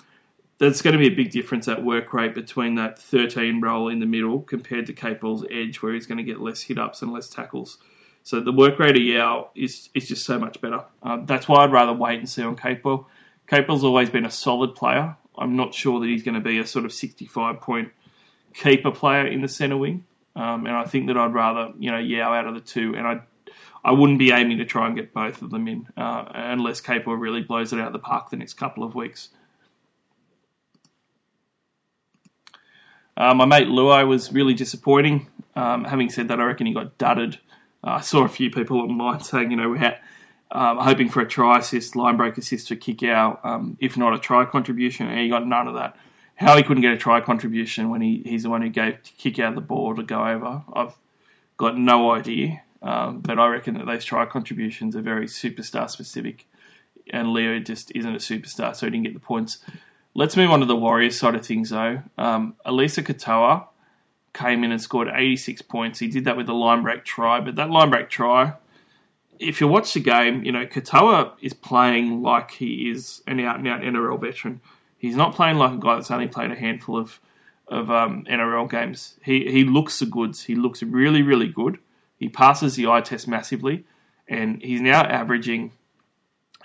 There's going to be a big difference at work rate between that 13 role in the middle compared to Capewell's edge, where he's going to get less hit ups and less tackles. So the work rate of Yeo is, is just so much better. Um, that's why I'd rather wait and see on Capewell. Capewell's always been a solid player. I'm not sure that he's going to be a sort of 65 point keeper player in the centre wing. Um, and I think that I'd rather, you know, Yeo out of the two. And I I wouldn't be aiming to try and get both of them in uh, unless Capewell really blows it out of the park the next couple of weeks. Uh, my mate Luai was really disappointing. Um, having said that, I reckon he got dudded. Uh, I saw a few people online saying, you know, we had um, hoping for a try assist, line break assist for Kikau, um, if not a try contribution, and he got none of that. How he couldn't get a try contribution when he, he's the one who gave Kikau the ball to go over, I've got no idea. Um, but I reckon that those try contributions are very superstar specific, and Leo just isn't a superstar, so he didn't get the points. Let's move on to the Warriors side of things, though. Um, Eliesa Katoa came in and scored 86 points. He did that with a line break try, but that line break try, if you watch the game, you know, Katoa is playing like he is an out and out NRL veteran. He's not playing like a guy that's only played a handful of of um, NRL games. He he looks the goods. He looks really really good. He passes the eye test massively, and he's now averaging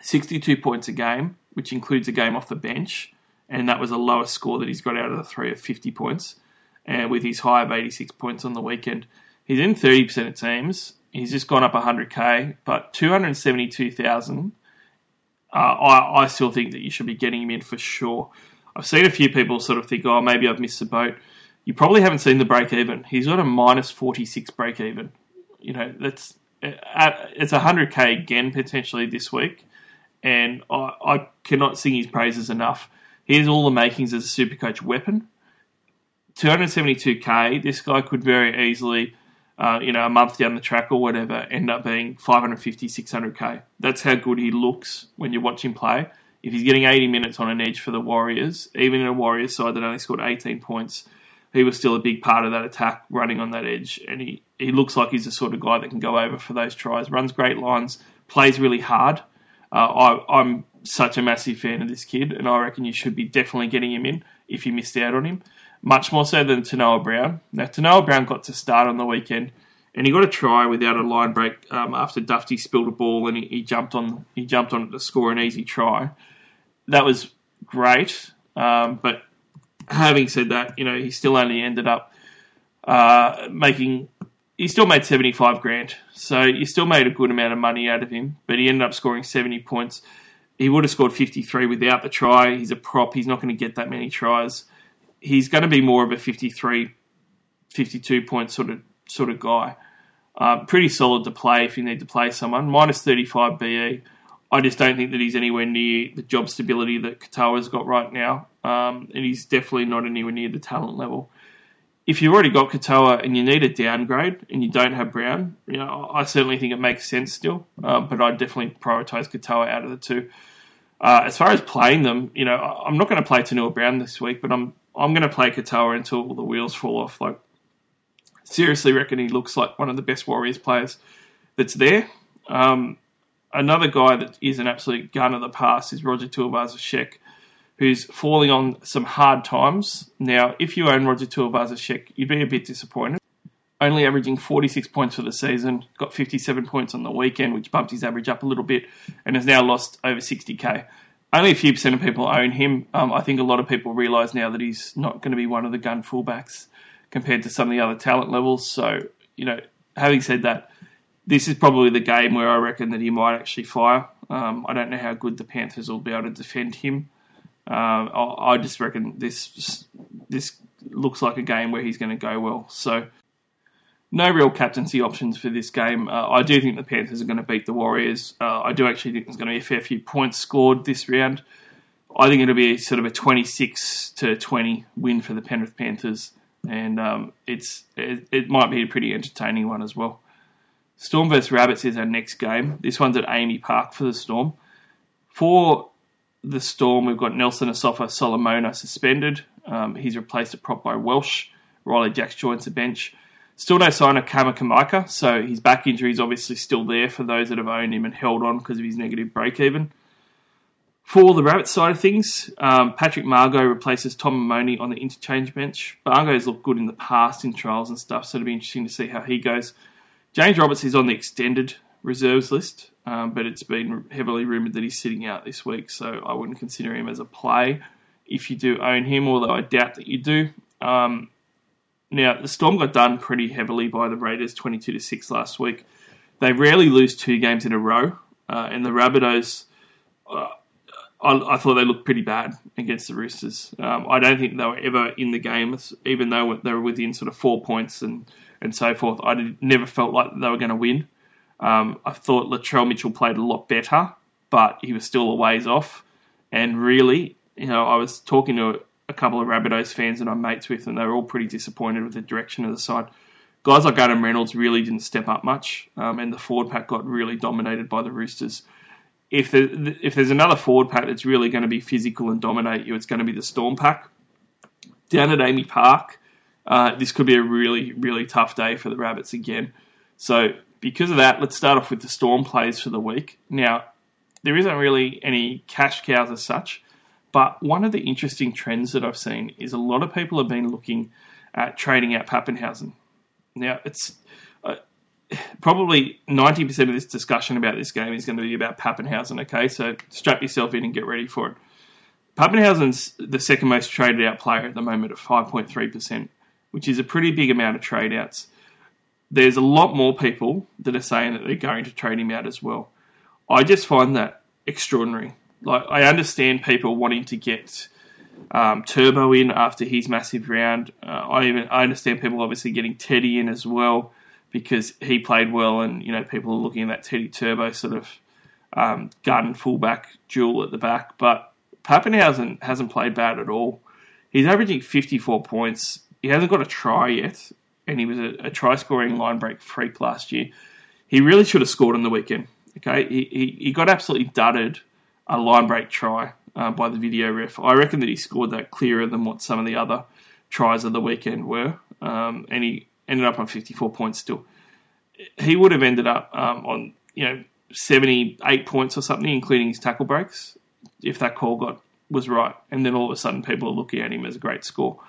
62 points a game, which includes a game off the bench, and that was the lowest score that he's got out of the three of 50 points, and with his high of 86 points on the weekend. He's in 30% of teams. He's just gone up 100k, but 272,000. Uh, I, I still think that you should be getting him in for sure. I've seen a few people sort of think, oh, maybe I've missed the boat. You probably haven't seen the break even. He's got a minus 46 break even. You know, that's it's 100k again potentially this week, and I, I cannot sing his praises enough. He has all the makings as a super coach weapon. 272k, this guy could very easily, uh, you know, a month down the track or whatever, end up being 550, 600k. That's how good he looks when you watch him play. If he's getting 80 minutes on an edge for the Warriors, even in a Warriors side that only scored 18 points, he was still a big part of that attack running on that edge. And he, he looks like he's the sort of guy that can go over for those tries, runs great lines, plays really hard. Uh, I, I'm such a massive fan of this kid, and I reckon you should be definitely getting him in if you missed out on him much more so than Tanoa Brown. Now, Tanoa Brown got to start on the weekend, and he got a try without a line break um, after Dufty spilled a ball and he, he, jumped on he jumped on it to score an easy try. That was great, um, but having said that, you know he still only ended up uh, making. He still made seventy five grand, so you still made a good amount of money out of him. But he ended up scoring seventy points. He would have scored fifty three without the try. He's a prop. He's not going to get that many tries he's going to be more of a 53, 52 point sort of sort of guy. Uh, pretty solid to play if you need to play someone. Minus 35 BE. I just don't think that he's anywhere near the job stability that Katoa's got right now. Um, and he's definitely not anywhere near the talent level. If you've already got Katoa and you need a downgrade and you don't have Brown, you know, I certainly think it makes sense still. Uh, but I'd definitely prioritise Katoa out of the two. Uh, as far as playing them, you know, I'm not going to play Tanoa Brown this week, but I'm I'm going to play Katoa until the wheels fall off. Like, seriously, reckon he looks like one of the best Warriors players that's there. Um, another guy that is an absolute gun of the past is Roger Tuivasa-Sheck, who's falling on some hard times. Now, if you own Roger Tuivasa-Sheck, you'd be a bit disappointed. Only averaging 46 points for the season, got 57 points on the weekend, which bumped his average up a little bit, and has now lost over 60k only a few percent of people own him. Um, I think a lot of people realise now that he's not going to be one of the gun fullbacks compared to some of the other talent levels. So, you know, having said that, this is probably the game where I reckon that he might actually fire. Um, I don't know how good the Panthers will be able to defend him. Uh, I, I just reckon this this looks like a game where he's going to go well. So no real captaincy options for this game. Uh, I do think the Panthers are going to beat the Warriors. Uh, I do actually think there's going to be a fair few points scored this round. I think it'll be sort of a 26 to 20 win for the Penrith Panthers, and um, it's it, it, might be a pretty entertaining one as well. Storm vs Rabbits is our next game. This one's at AAMI Park for the Storm. For the Storm, we've got Nelson Asofa Solomona suspended. Um, he's replaced at prop by Welch. Riley Jacks joins the bench. Still no sign of Kamikamica, so his back injury is obviously still there for those that have owned him and held on because of his negative break even. For the Rabbit side of things, um, Patrick Mago replaces Tom Mamoni on the interchange bench. Mago's looked good in the past in trials and stuff, so it'll be interesting to see how he goes. James Roberts is on the extended reserves list, um, but it's been heavily rumoured that he's sitting out this week, so I wouldn't consider him as a play if you do own him, although I doubt that you do. Um, now, the Storm got done pretty heavily by the Raiders, 22 to 6 last week. They rarely lose two games in a row, uh, and the Rabbitohs, uh, I, I, thought they looked pretty bad against the Roosters. Um, I don't think they were ever in the game, even though they were within sort of four points and, and so forth. I did, never felt like they were going to win. Um, I thought Latrell Mitchell played a lot better, but he was still a ways off. And really, you know, I was talking to a couple of Rabbitohs fans that I'm mates with, and they were all pretty disappointed with the direction of the side. Guys like Adam Reynolds really didn't step up much, um, and the forward pack got really dominated by the Roosters. If if there's another forward pack that's really going to be physical and dominate you, it's going to be the Storm pack. Down at AAMI Park, uh, this could be a really, really tough day for the Rabbits again. So, because of that, let's start off with the Storm plays for the week. Now, there isn't really any cash cows as such. But one of the interesting trends that I've seen is a lot of people have been looking at trading out Papenhuyzen. Now, it's uh, probably 90% of this discussion about this game is going to be about Papenhuyzen, okay? So strap yourself in and get ready for it. Papenhuyzen's the second most traded out player at the moment at 5.3%, which is a pretty big amount of trade outs. There's a lot more people that are saying that they're going to trade him out as well. I just find that extraordinary like I understand people wanting to get um, Turbo in after his massive round. Uh, I even I understand people obviously getting Teddy in as well because he played well, and you know people are looking at that Teddy Turbo sort of um, gun fullback duel at the back. But Papenhuyzen hasn't played bad at all. He's averaging 54 points. He hasn't got a try yet, and he was a, a try scoring line break freak last year. He really should have scored on the weekend. Okay, he, he, he got absolutely dudded a line break try uh, by the video ref. I reckon that he scored that clearer than what some of the other tries of the weekend were, um, and he ended up on 54 points still. He would have ended up um, on you know 78 points or something, including his tackle breaks, if that call got was right. And then all of a sudden, people are looking at him as a great score.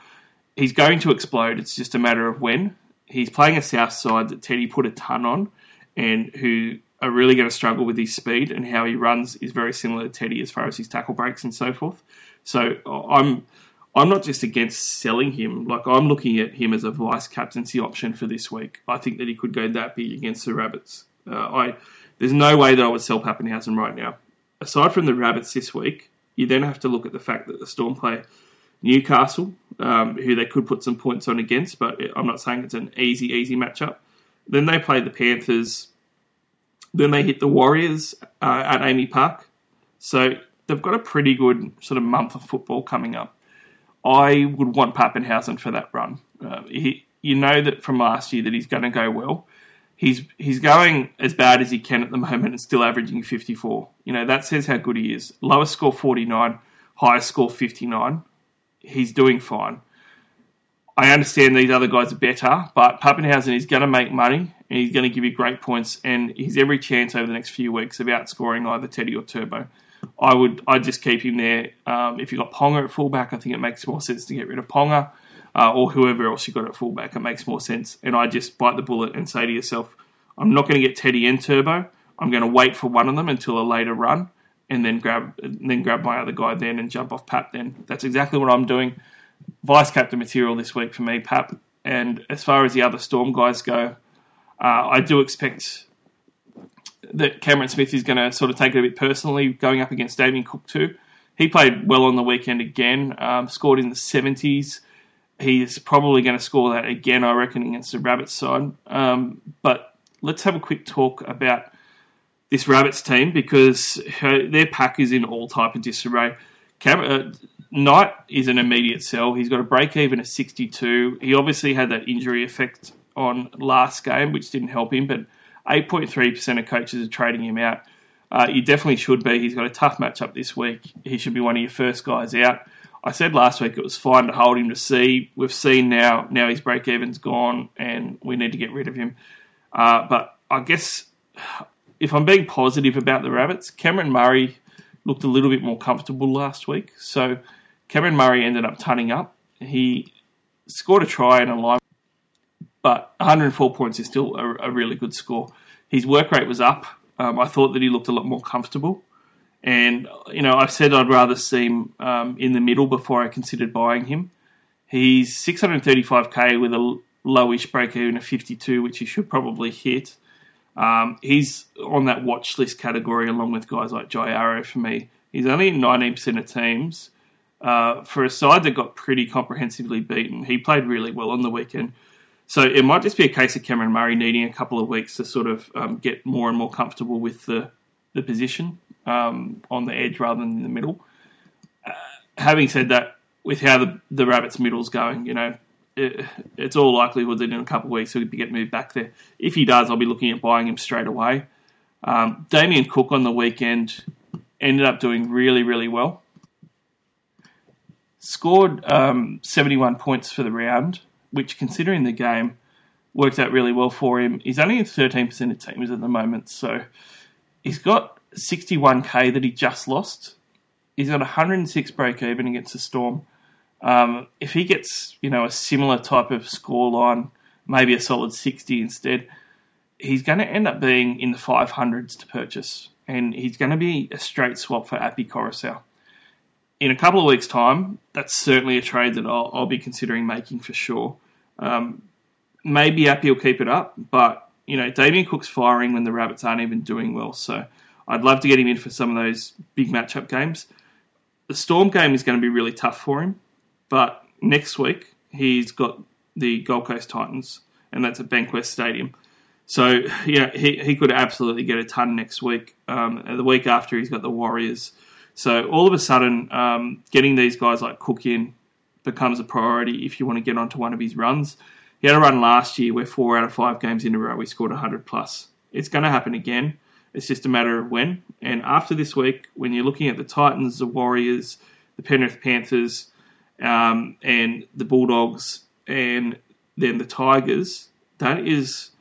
He's going to explode. It's just a matter of when. He's playing a South side that Teddy put a ton on, and who are really going to struggle with his speed and how he runs is very similar to Teddy as far as his tackle breaks and so forth. So I'm I'm not just against selling him. Like I'm looking at him as a vice captaincy option for this week. I think that he could go that big against the Rabbits. Uh, I there's no way that I would sell Papenhuyzen right now. Aside from the Rabbits this week, you then have to look at the fact that the Storm play Newcastle, um, who they could put some points on against, but I'm not saying it's an easy, easy matchup. Then they play the Panthers, then they hit the Warriors uh, at AAMI Park. So they've got a pretty good sort of month of football coming up. I would want Papenhuyzen for that run. Uh, he, you know that from last year that he's going to go well. He's he's going as bad as he can at the moment and still averaging 54. You know that says how good he is. Lowest score 49, highest score 59. He's doing fine. I understand these other guys are better, but Papenhuyzen is going to make money and he's going to give you great points. And he's every chance over the next few weeks of outscoring either Teddy or Turbo. I would I'd just keep him there. Um, if you've got Ponga at fullback, I think it makes more sense to get rid of Ponga uh, or whoever else you got at fullback. It makes more sense. And I just bite the bullet and say to yourself, I'm not going to get Teddy and Turbo. I'm going to wait for one of them until a later run, and then grab and then grab my other guy then and jump off Pap. Then that's exactly what I'm doing vice captain material this week for me, Pap. And as far as the other Storm guys go, uh, I do expect that Cameron Smith is going to sort of take it a bit personally going up against Damien Cook too. He played well on the weekend again, um, scored in the 70s. He's probably going to score that again, I reckon, against the Rabbits side. Um, but let's have a quick talk about this Rabbits team because her, their pack is in all type of disarray. Cam- uh, Knight is an immediate sell. He's got a break even at 62. He obviously had that injury effect on last game, which didn't help him, but 8.3% of coaches are trading him out. Uh, you definitely should be. He's got a tough matchup this week. He should be one of your first guys out. I said last week it was fine to hold him to see. We've seen now now his break even's gone, and we need to get rid of him. Uh, but I guess if I'm being positive about the Rabbits, Cameron Murray looked a little bit more comfortable last week. So Cameron Murray ended up turning up. He scored a try and a line, but 104 points is still a, a really good score. His work rate was up. Um, I thought that he looked a lot more comfortable. And, you know, I said I'd rather see him um, in the middle before I considered buying him. He's 635k with a lowish break even of 52, which he should probably hit. Um, he's on that watch list category along with guys like Jai Arrow for me. He's only in 19% of teams. Uh, for a side that got pretty comprehensively beaten, he played really well on the weekend. So it might just be a case of Cameron Murray needing a couple of weeks to sort of um, get more and more comfortable with the the position um, on the edge rather than in the middle. Uh, having said that, with how the the Rabbits' middle's going, you know, it, it's all likelihood that in a couple of weeks he'll get moved back there. If he does, I'll be looking at buying him straight away. Um, Damien Cook on the weekend ended up doing really, really well. Scored um, 71 points for the round, which, considering the game, worked out really well for him. He's only in 13% of teams at the moment, so he's got 61k that he just lost. He's got 106 break even against the Storm. Um, if he gets, you know, a similar type of score line, maybe a solid 60 instead, he's going to end up being in the 500s to purchase. And he's going to be a straight swap for Appy Koroisau. In a couple of weeks' time, that's certainly a trade that I'll, I'll be considering making for sure. Um, maybe Appy will keep it up, but, you know, Damien Cook's firing when the Rabbits aren't even doing well. So I'd love to get him in for some of those big matchup games. The Storm game is going to be really tough for him. But next week, he's got the Gold Coast Titans, and that's at Bankwest Stadium. So, yeah, he, he could absolutely get a ton next week. Um, the week after, he's got the Warriors. So, all of a sudden, um, getting these guys like Cook in becomes a priority if you want to get onto one of his runs. He had a run last year where four out of five games in a row he scored 100 plus. It's going to happen again. It's just a matter of when. And after this week, when you're looking at the Titans, the Warriors, the Penrith Panthers, um, and the Bulldogs, and then the Tigers, that is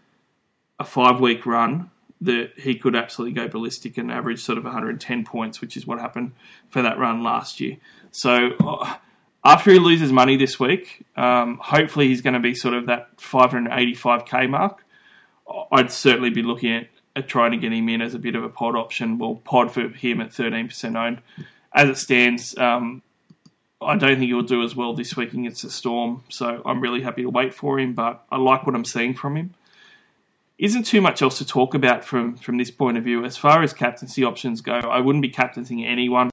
a five week run that he could absolutely go ballistic and average sort of 110 points, which is what happened for that run last year. So uh, after he loses money this week, um, hopefully he's going to be sort of that 585k mark. I'd certainly be looking at, at trying to get him in as a bit of a pod option. Well, pod for him at 13% owned. As it stands, um, I don't think he'll do as well this week against the Storm, so I'm really happy to wait for him. But I like what I'm seeing from him. Isn't too much else to talk about from from this point of view. As far as captaincy options go, I wouldn't be captaining anyone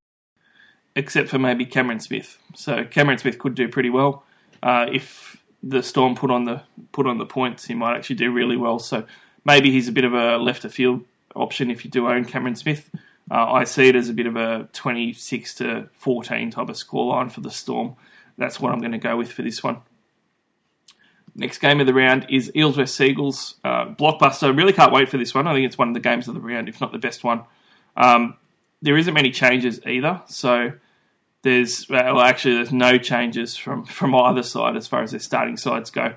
except for maybe Cameron Smith. So Cameron Smith could do pretty well uh, if the Storm put on the put on the points. He might actually do really well. So maybe he's a bit of a left of field option if you do own Cameron Smith. Uh, I see it as a bit of a 26 to 14 type of scoreline for the Storm. That's what I'm going to go with for this one. Next game of the round is Eels vs Seagulls. Uh, blockbuster. Really can't wait for this one. I think it's one of the games of the round, if not the best one. Um, there isn't many changes either, so there's well, actually there's no changes from from either side as far as their starting sides go.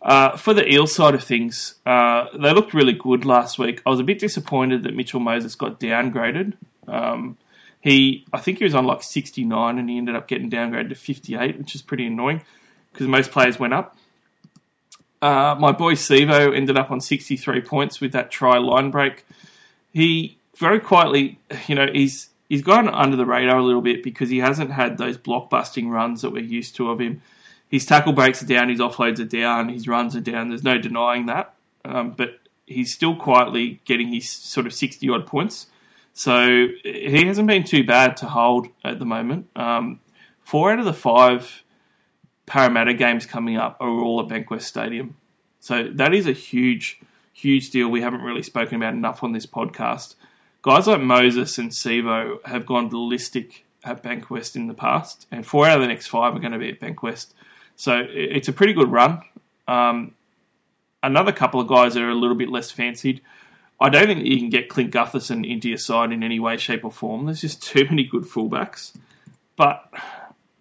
Uh, for the Eel side of things, uh, they looked really good last week. I was a bit disappointed that Mitchell Moses got downgraded. Um, he, I think he was on like 69 and he ended up getting downgraded to 58, which is pretty annoying because most players went up. Uh, my boy Sivo ended up on 63 points with that try line break. He very quietly, you know, he's he's gone under the radar a little bit because he hasn't had those blockbusting runs that we're used to of him his tackle breaks are down, his offloads are down, his runs are down. There's no denying that. Um, but he's still quietly getting his sort of 60 odd points. So he hasn't been too bad to hold at the moment. Um, four out of the five Parramatta games coming up are all at Bankwest Stadium. So that is a huge, huge deal we haven't really spoken about enough on this podcast. Guys like Moses and Sivo have gone ballistic at Bankwest in the past, and four out of the next five are going to be at Bankwest. So it's a pretty good run. Um, another couple of guys are a little bit less fancied. I don't think you can get Clint Gutherson into your side in any way, shape, or form. There's just too many good fullbacks. But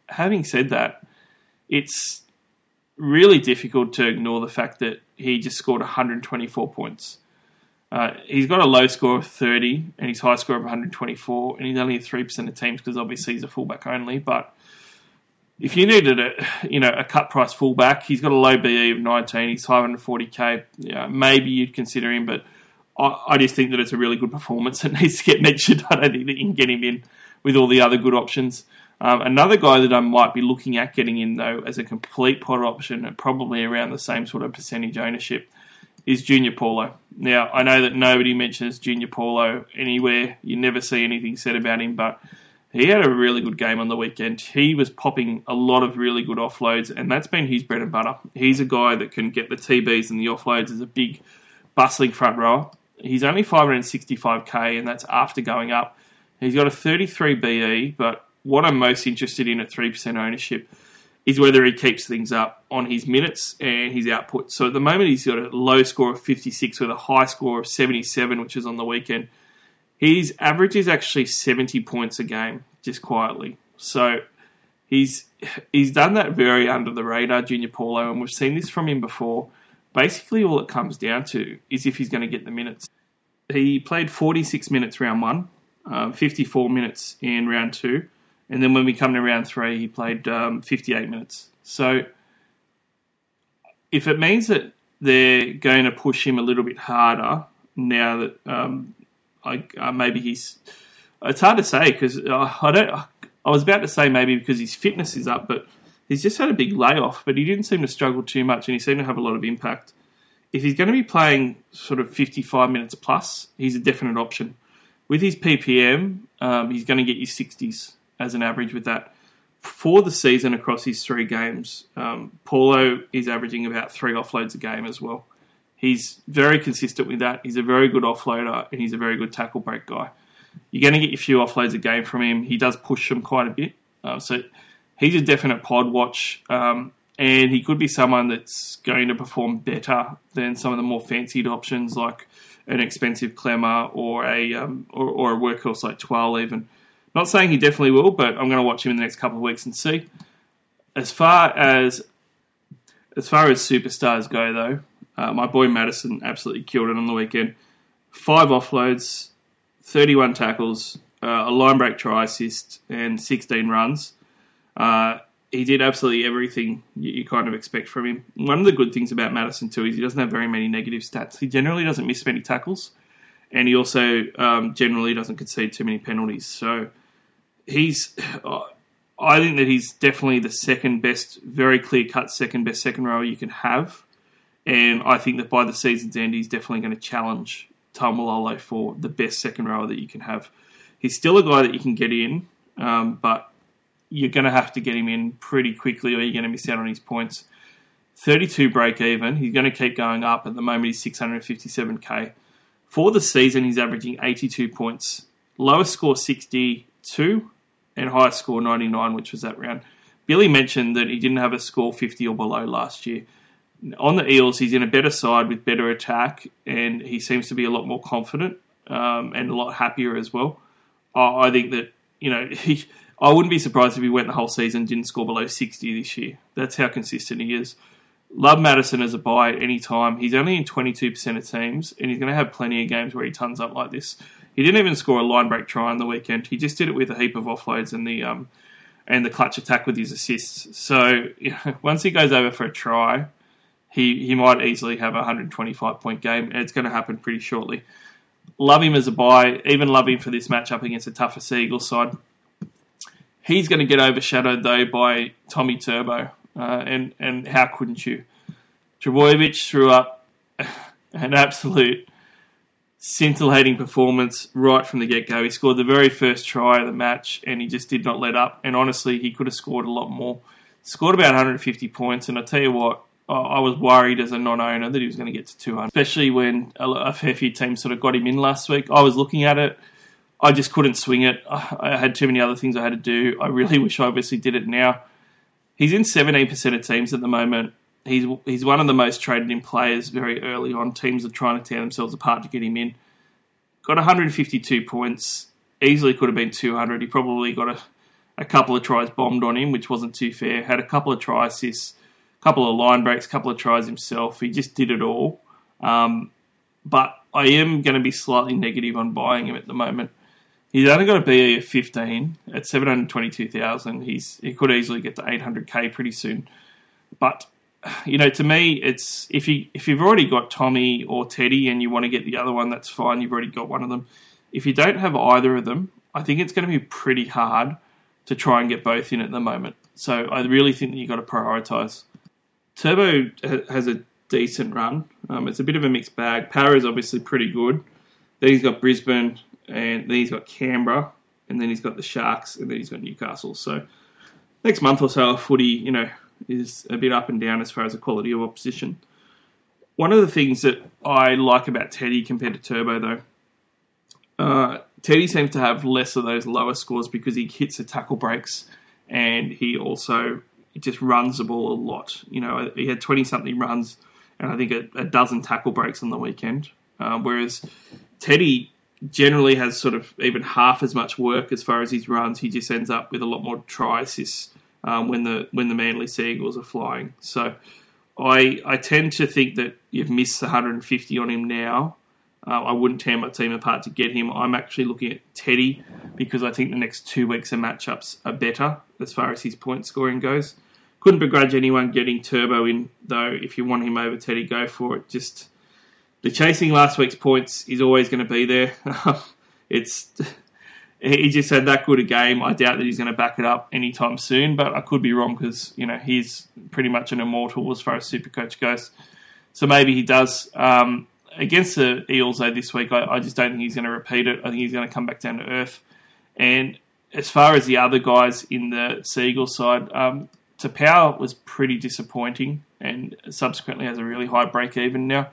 having said that, it's really difficult to ignore the fact that he just scored 124 points. Uh, he's got a low score of 30 and his high score of 124, and he's only 3% of teams because obviously he's a fullback only. But if you needed a you know a cut price fullback, he's got a low BE of 19. He's 540k. Yeah, maybe you'd consider him, but I, I, just think that it's a really good performance that needs to get mentioned. I don't think that you can get him in with all the other good options. Um, another guy that I might be looking at getting in though as a complete pod option at probably around the same sort of percentage ownership is Junior Paulo. Now I know that nobody mentions Junior Paulo anywhere. You never see anything said about him, but he had a really good game on the weekend. He was popping a lot of really good offloads, and that's been his bread and butter. He's a guy that can get the TBs and the offloads as a big, bustling front rower. He's only 565k, and that's after going up. He's got a 33 BE, but what I'm most interested in at 3% ownership is whether he keeps things up on his minutes and his output. So at the moment, he's got a low score of 56 with a high score of 77, which is on the weekend. His average is actually 70 points a game, just quietly. So he's he's done that very under the radar, Junior Paulo, and we've seen this from him before. Basically, all it comes down to is if he's going to get the minutes. He played 46 minutes round one, um, 54 minutes in round two, and then when we come to round three, he played um, 58 minutes. So if it means that they're going to push him a little bit harder now that um, like uh, maybe he's. It's hard to say because uh, I don't. I was about to say maybe because his fitness is up, but he's just had a big layoff. But he didn't seem to struggle too much, and he seemed to have a lot of impact. If he's going to be playing sort of 55 minutes plus, he's a definite option. With his PPM, um, he's going to get you 60s as an average with that. For the season across his three games, um, Paulo is averaging about three offloads a game as well. He's very consistent with that. He's a very good offloader and he's a very good tackle break guy. You're going to get your few offloads a game from him. He does push them quite a bit. Uh, so he's a definite pod watch. Um, and he could be someone that's going to perform better than some of the more fancied options like an expensive Klemmer or a um, or, or, a workhorse like Twal even. Not saying he definitely will, but I'm going to watch him in the next couple of weeks and see. As far as as far as superstars go, though, uh, my boy Matterson absolutely killed it on the weekend. Five offloads, 31 tackles, uh, a line break try assist, and 16 runs. Uh, he did absolutely everything you, you, kind of expect from him. One of the good things about Matterson, too, is he doesn't have very many negative stats. He generally doesn't miss many tackles, and he also um, generally doesn't concede too many penalties. So he's. Uh, I think that he's definitely the second best, very clear cut second best second rower you can have and I think that by the season's end, he's definitely going to challenge Taumalolo for the best second rower that you can have. He's still a guy that you can get in, um, but you're going to have to get him in pretty quickly or you're going to miss out on his points. 32 break even. He's going to keep going up. At the moment, he's 657k. For the season, he's averaging 82 points. Lowest score 62 and highest score 99, which was that round. Billy mentioned that he didn't have a score 50 or below last year on the Eels, he's in a better side with better attack, and he seems to be a lot more confident um, and a lot happier as well. I, I think that you know he, I wouldn't be surprised if he went the whole season didn't score below sixty this year. That's how consistent he is. Love Matterson as a buy at any time. He's only in twenty two percent of teams, and he's going to have plenty of games where he tons up like this. He didn't even score a line break try on the weekend. He just did it with a heap of offloads and the um, and the clutch attack with his assists. So you know, once he goes over for a try, he he might easily have a 125 point game, and it's going to happen pretty shortly. Love him as a buy, even love him for this matchup against a tougher Seagulls side. He's going to get overshadowed though by Tommy Turbo, uh, and and how couldn't you? Trbojevic threw up an absolute scintillating performance right from the get go. He scored the very first try of the match, and he just did not let up. And honestly, he could have scored a lot more. Scored about 150 points, and I tell you what, I was worried as a non-owner that he was going to get to 200, especially when a fair few teams sort of got him in last week. I was looking at it. I just couldn't swing it. I had too many other things I had to do. I really wish I obviously did it now. He's in 17% of teams at the moment. He's he's one of the most traded in players very early on. Teams are trying to tear themselves apart to get him in. Got 152 points. Easily could have been 200. He probably got a a couple of tries bombed on him, which wasn't too fair. Had a couple of try assists, a couple of line breaks, a couple of tries himself. He just did it all. Um, but I am going to be slightly negative on buying him at the moment. He's only got a BE of 15 at 722,000. He's he could easily get to 800k pretty soon. But you know, to me, it's if you if you've already got Tommy or Teddy and you want to get the other one, that's fine. You've already got one of them. If you don't have either of them, I think it's going to be pretty hard to try and get both in at the moment. So I really think that you've got to prioritise. Turbo has a decent run. Um, it's a bit of a mixed bag. Power is obviously pretty good. Then he's got Brisbane, and then he's got Canberra, and then he's got the Sharks, and then he's got Newcastle. So next month or so, footy, you know, is a bit up and down as far as the quality of opposition. One of the things that I like about Teddy compared to Turbo, though, uh, Teddy seems to have less of those lower scores because he hits the tackle breaks and he also just runs the ball a lot. You know, he had 20 something runs and I think a, a dozen tackle breaks on the weekend. Uh, whereas Teddy generally has sort of even half as much work as far as his runs. He just ends up with a lot more try assists um, when the when the Manly Seagulls are flying. So I I tend to think that you've missed 150 on him now. Uh, I wouldn't tear my team apart to get him. I'm actually looking at Teddy because I think the next two weeks of matchups are better as far as his point scoring goes. Couldn't begrudge anyone getting Turbo in though. If you want him over Teddy, go for it. Just the chasing last week's points is always going to be there. it's he just had that good a game. I doubt that he's going to back it up anytime soon, but I could be wrong because you know he's pretty much an immortal as far as Supercoach goes. So maybe he does um, against the Eels though this week. I, I just don't think he's going to repeat it. I think he's going to come back down to earth. And as far as the other guys in the Seagull side, um, Tapau was pretty disappointing and subsequently has a really high break even now.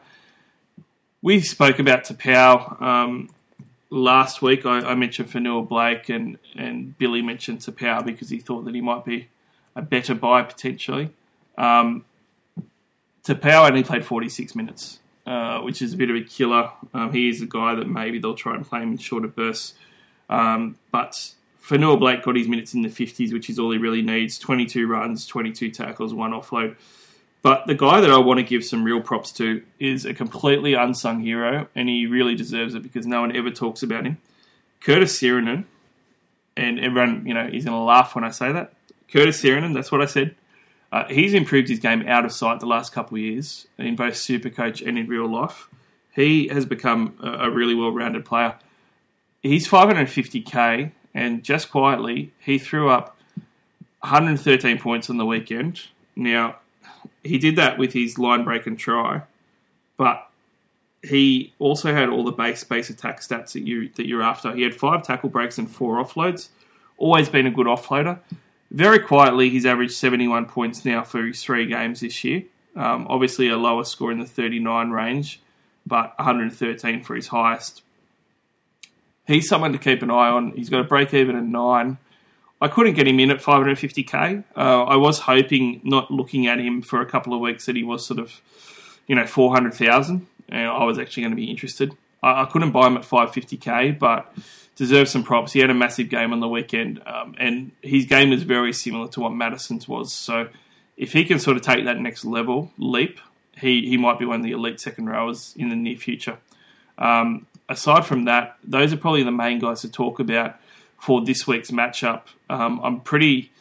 We spoke about Tapau um, last week. I, I mentioned Fonua Blake and, and Billy mentioned Tapau because he thought that he might be a better buy potentially. Um, Tapau only played 46 minutes, uh, which is a bit of a killer. Um, he is a guy that maybe they'll try and play him in shorter bursts. Um, but Fonua Blake got his minutes in the 50s, which is all he really needs 22 runs, 22 tackles, one offload. But the guy that I want to give some real props to is a completely unsung hero, and he really deserves it because no one ever talks about him. Curtis Sironen, and everyone, you know, he's going to laugh when I say that. Curtis Sironen, that's what I said. Uh, he's improved his game out of sight the last couple of years in both Supercoach and in real life. He has become a, a really well-rounded player. He's 550k, and just quietly, he threw up 113 points on the weekend. Now, he did that with his line break and try, but he also had all the base base attack stats that you that you're after. He had five tackle breaks and four offloads. Always been a good offloader. Very quietly, he's averaged 71 points now for his three games this year. Um, obviously, a lower score in the 39 range, but 113 for his highest. He's someone to keep an eye on. He's got a break even at nine. I couldn't get him in at 550k. Uh, I was hoping, not looking at him for a couple of weeks, that he was sort of, you know, 400,000. And I was actually going to be interested. I, I, couldn't buy him at 550k, but deserves some props. He had a massive game on the weekend, um, and his game is very similar to what Matterson's was. So if he can sort of take that next level leap, he, he might be one of the elite second rowers in the near future. Um, aside from that, those are probably the main guys to talk about for this week's matchup. Um, I'm pretty.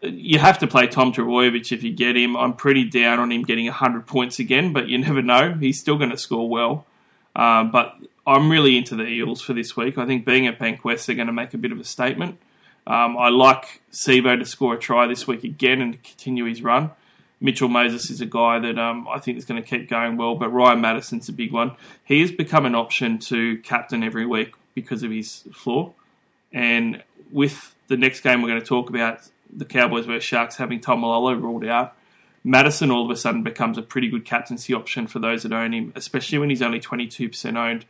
You have to play Tom Trbojevic if you get him. I'm pretty down on him getting 100 points again, but you never know. He's still going to score well. Um, but I'm really into the Eels for this week. I think being at Bankwest, they're going to make a bit of a statement. Um, I like Sivo to score a try this week again and continue his run. Mitchell Moses is a guy that um, I think is going to keep going well, but Ryan Matterson's a big one. He has become an option to captain every week because of his floor. And with the next game we're going to talk about, the Cowboys versus Sharks having Taumalolo ruled out, Matterson all of a sudden becomes a pretty good captaincy option for those that own him, especially when he's only 22% owned.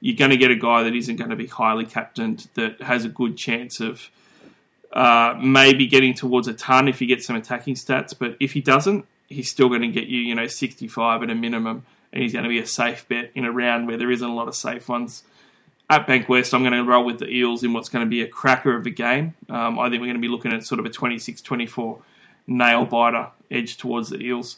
You're going to get a guy that isn't going to be highly captained, that has a good chance of uh, maybe getting towards a ton if he gets some attacking stats. But if he doesn't, he's still going to get you, you know, 65 at a minimum, and he's going to be a safe bet in a round where there isn't a lot of safe ones. At Bankwest, I'm going to roll with the Eels in what's going to be a cracker of a game. Um, I think we're going to be looking at sort of a 26-24 nail biter edge towards the Eels.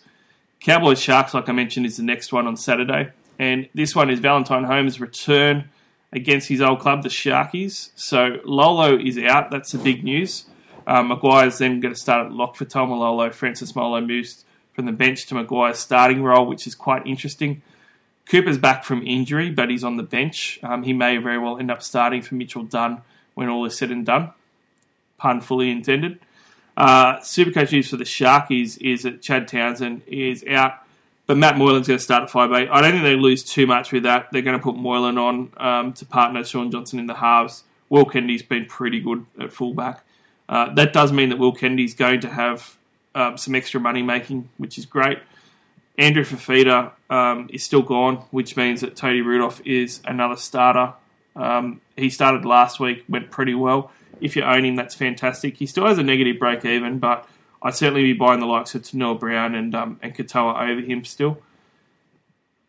Cowboys Sharks, like I mentioned, is the next one on Saturday, and this one is Valentine Holmes' return against his old club, the Sharkies. So Lolo is out. That's the big news. Um, McGuire's then going to start at lock for Taumalolo. Francis Molo moves from the bench to McGuire's starting role, which is quite interesting. Cooper's back from injury, but he's on the bench. Um, he may very well end up starting for Mitchell Dunn when all is said and done. Pun fully intended. Uh, Supercoach news for the Sharkies is that Chad Townsend is out, but Matt Moylan's going to start at 5'8. I don't think they lose too much with that. They're going to put Moylan on um, to partner Shaun Johnson in the halves. Will Kennedy's been pretty good at fullback. Uh, that does mean that Will Kennedy's going to have um, some extra money making, which is great. Andrew Fifita um, is still gone, which means that Toby Rudolf is another starter. Um, he started last week, went pretty well. If you own him, that's fantastic. He still has a negative break even, but I'd certainly be buying the likes of Tanua Brown and um, and Katoa over him still.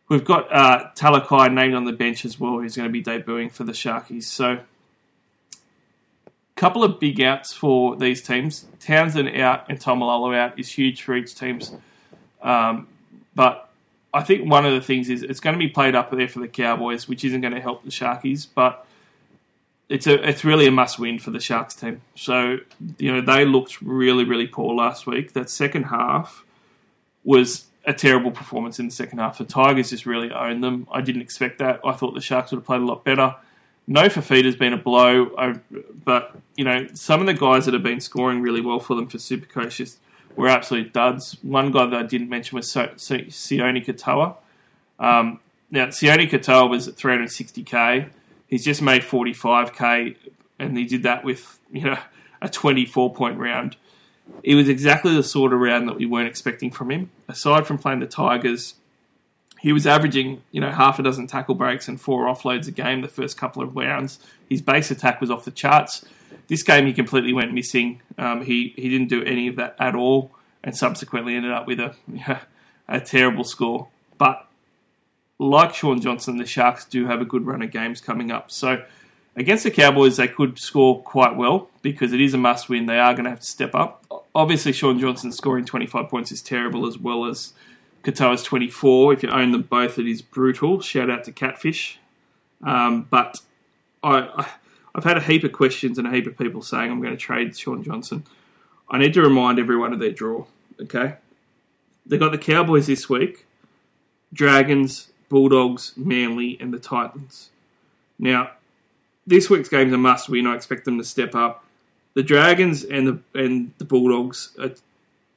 We've got uh, Talakai named on the bench as well, who's going to be debuting for the Sharkies. So couple of big outs for these teams. Townsend out and Taumalolo out is huge for each teams. Um, but I think one of the things is it's going to be played up there for the Cowboys, which isn't going to help the Sharkies, but it's a it's really a must win for the Sharks team. So you know they looked really really poor last week. That second half was a terrible performance in the second half. The Tigers just really owned them. I didn't expect that. I thought the Sharks would have played a lot better. No Fifita's been a blow, but you know some of the guys that have been scoring really well for them for Supercoach just were absolute duds. One guy that I didn't mention was so- so- Sione Katoa. Um, now Sione Katoa was at 360k. He's just made 45k, and he did that with you know a 24 point round. It was exactly the sort of round that we weren't expecting from him. Aside from playing the Tigers, he was averaging, you know, half a dozen tackle breaks and four offloads a game the first couple of rounds. His base attack was off the charts. This game he completely went missing. Um, he he didn't do any of that at all, and subsequently ended up with a a terrible score. But like Shaun Johnson, the Sharks do have a good run of games coming up. So against the Cowboys, they could score quite well because it is a must win. They are going to have to step up. Obviously, Shaun Johnson scoring 25 points is terrible, as well as Katoa's 24. If you own them both, it is brutal. Shout out to Catfish. Um, but I, I've had a heap of questions and a heap of people saying I'm going to trade Shaun Johnson. I need to remind everyone of their draw. Okay, they got the Cowboys this week, Dragons, Bulldogs, Manly, and the Titans. Now, this week's game's a must win. I expect them to step up. The Dragons and the and the Bulldogs are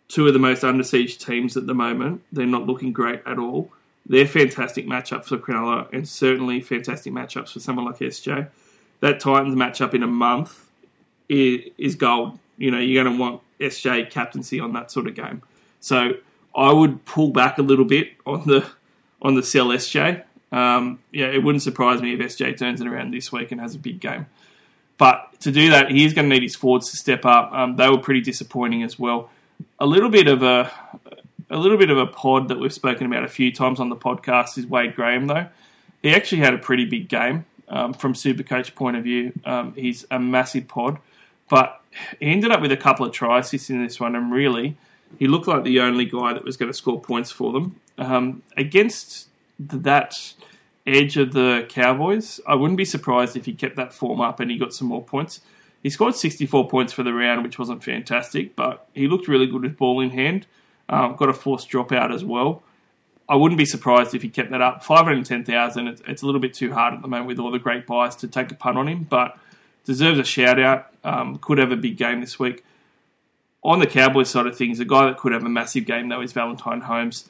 two of the most under siege teams at the moment. They're not looking great at all. They're fantastic matchups for Cronulla and certainly fantastic matchups for someone like SJ. That Titans matchup in a month is, is gold. You know, you're going to want SJ captaincy on that sort of game. So I would pull back a little bit on the on the sell SJ. Um, yeah, it wouldn't surprise me if SJ turns it around this week and has a big game. But to do that, he's going to need his forwards to step up. Um, they were pretty disappointing as well. A little bit of a a little bit of a pod that we've spoken about a few times on the podcast is Wade Graham, though. He actually had a pretty big game um, from Supercoach point of view. Um, he's a massive pod, but he ended up with a couple of try assists in this one, and really, he looked like the only guy that was going to score points for them. Um, against that edge of the Cowboys, I wouldn't be surprised if he kept that form up and he got some more points. He scored 64 points for the round, which wasn't fantastic, but he looked really good with ball in hand. Um, got a forced dropout as well. I wouldn't be surprised if he kept that up. 510,000, it's, it's a little bit too hard at the moment with all the great buys to take a punt on him, but deserves a shout out. Um, could have a big game this week. On the Cowboys side of things, a guy that could have a massive game, though, is Valentine Holmes.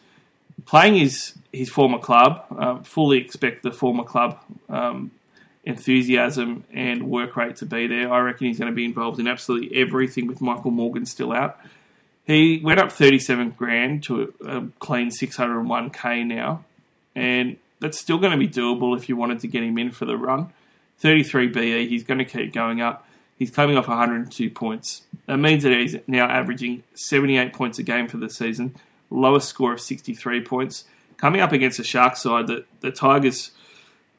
Playing his, his former club, um, fully expect the former club um, enthusiasm and work rate to be there. I reckon he's going to be involved in absolutely everything with Michael Morgan still out. He went up 37 grand to a, clean 601k now, and that's still going to be doable if you wanted to get him in for the run. 33 BE, he's going to keep going up. He's coming off 102 points. That means that he's now averaging 78 points a game for the season, lowest score of 63 points. Coming up against a Shark side that the Tigers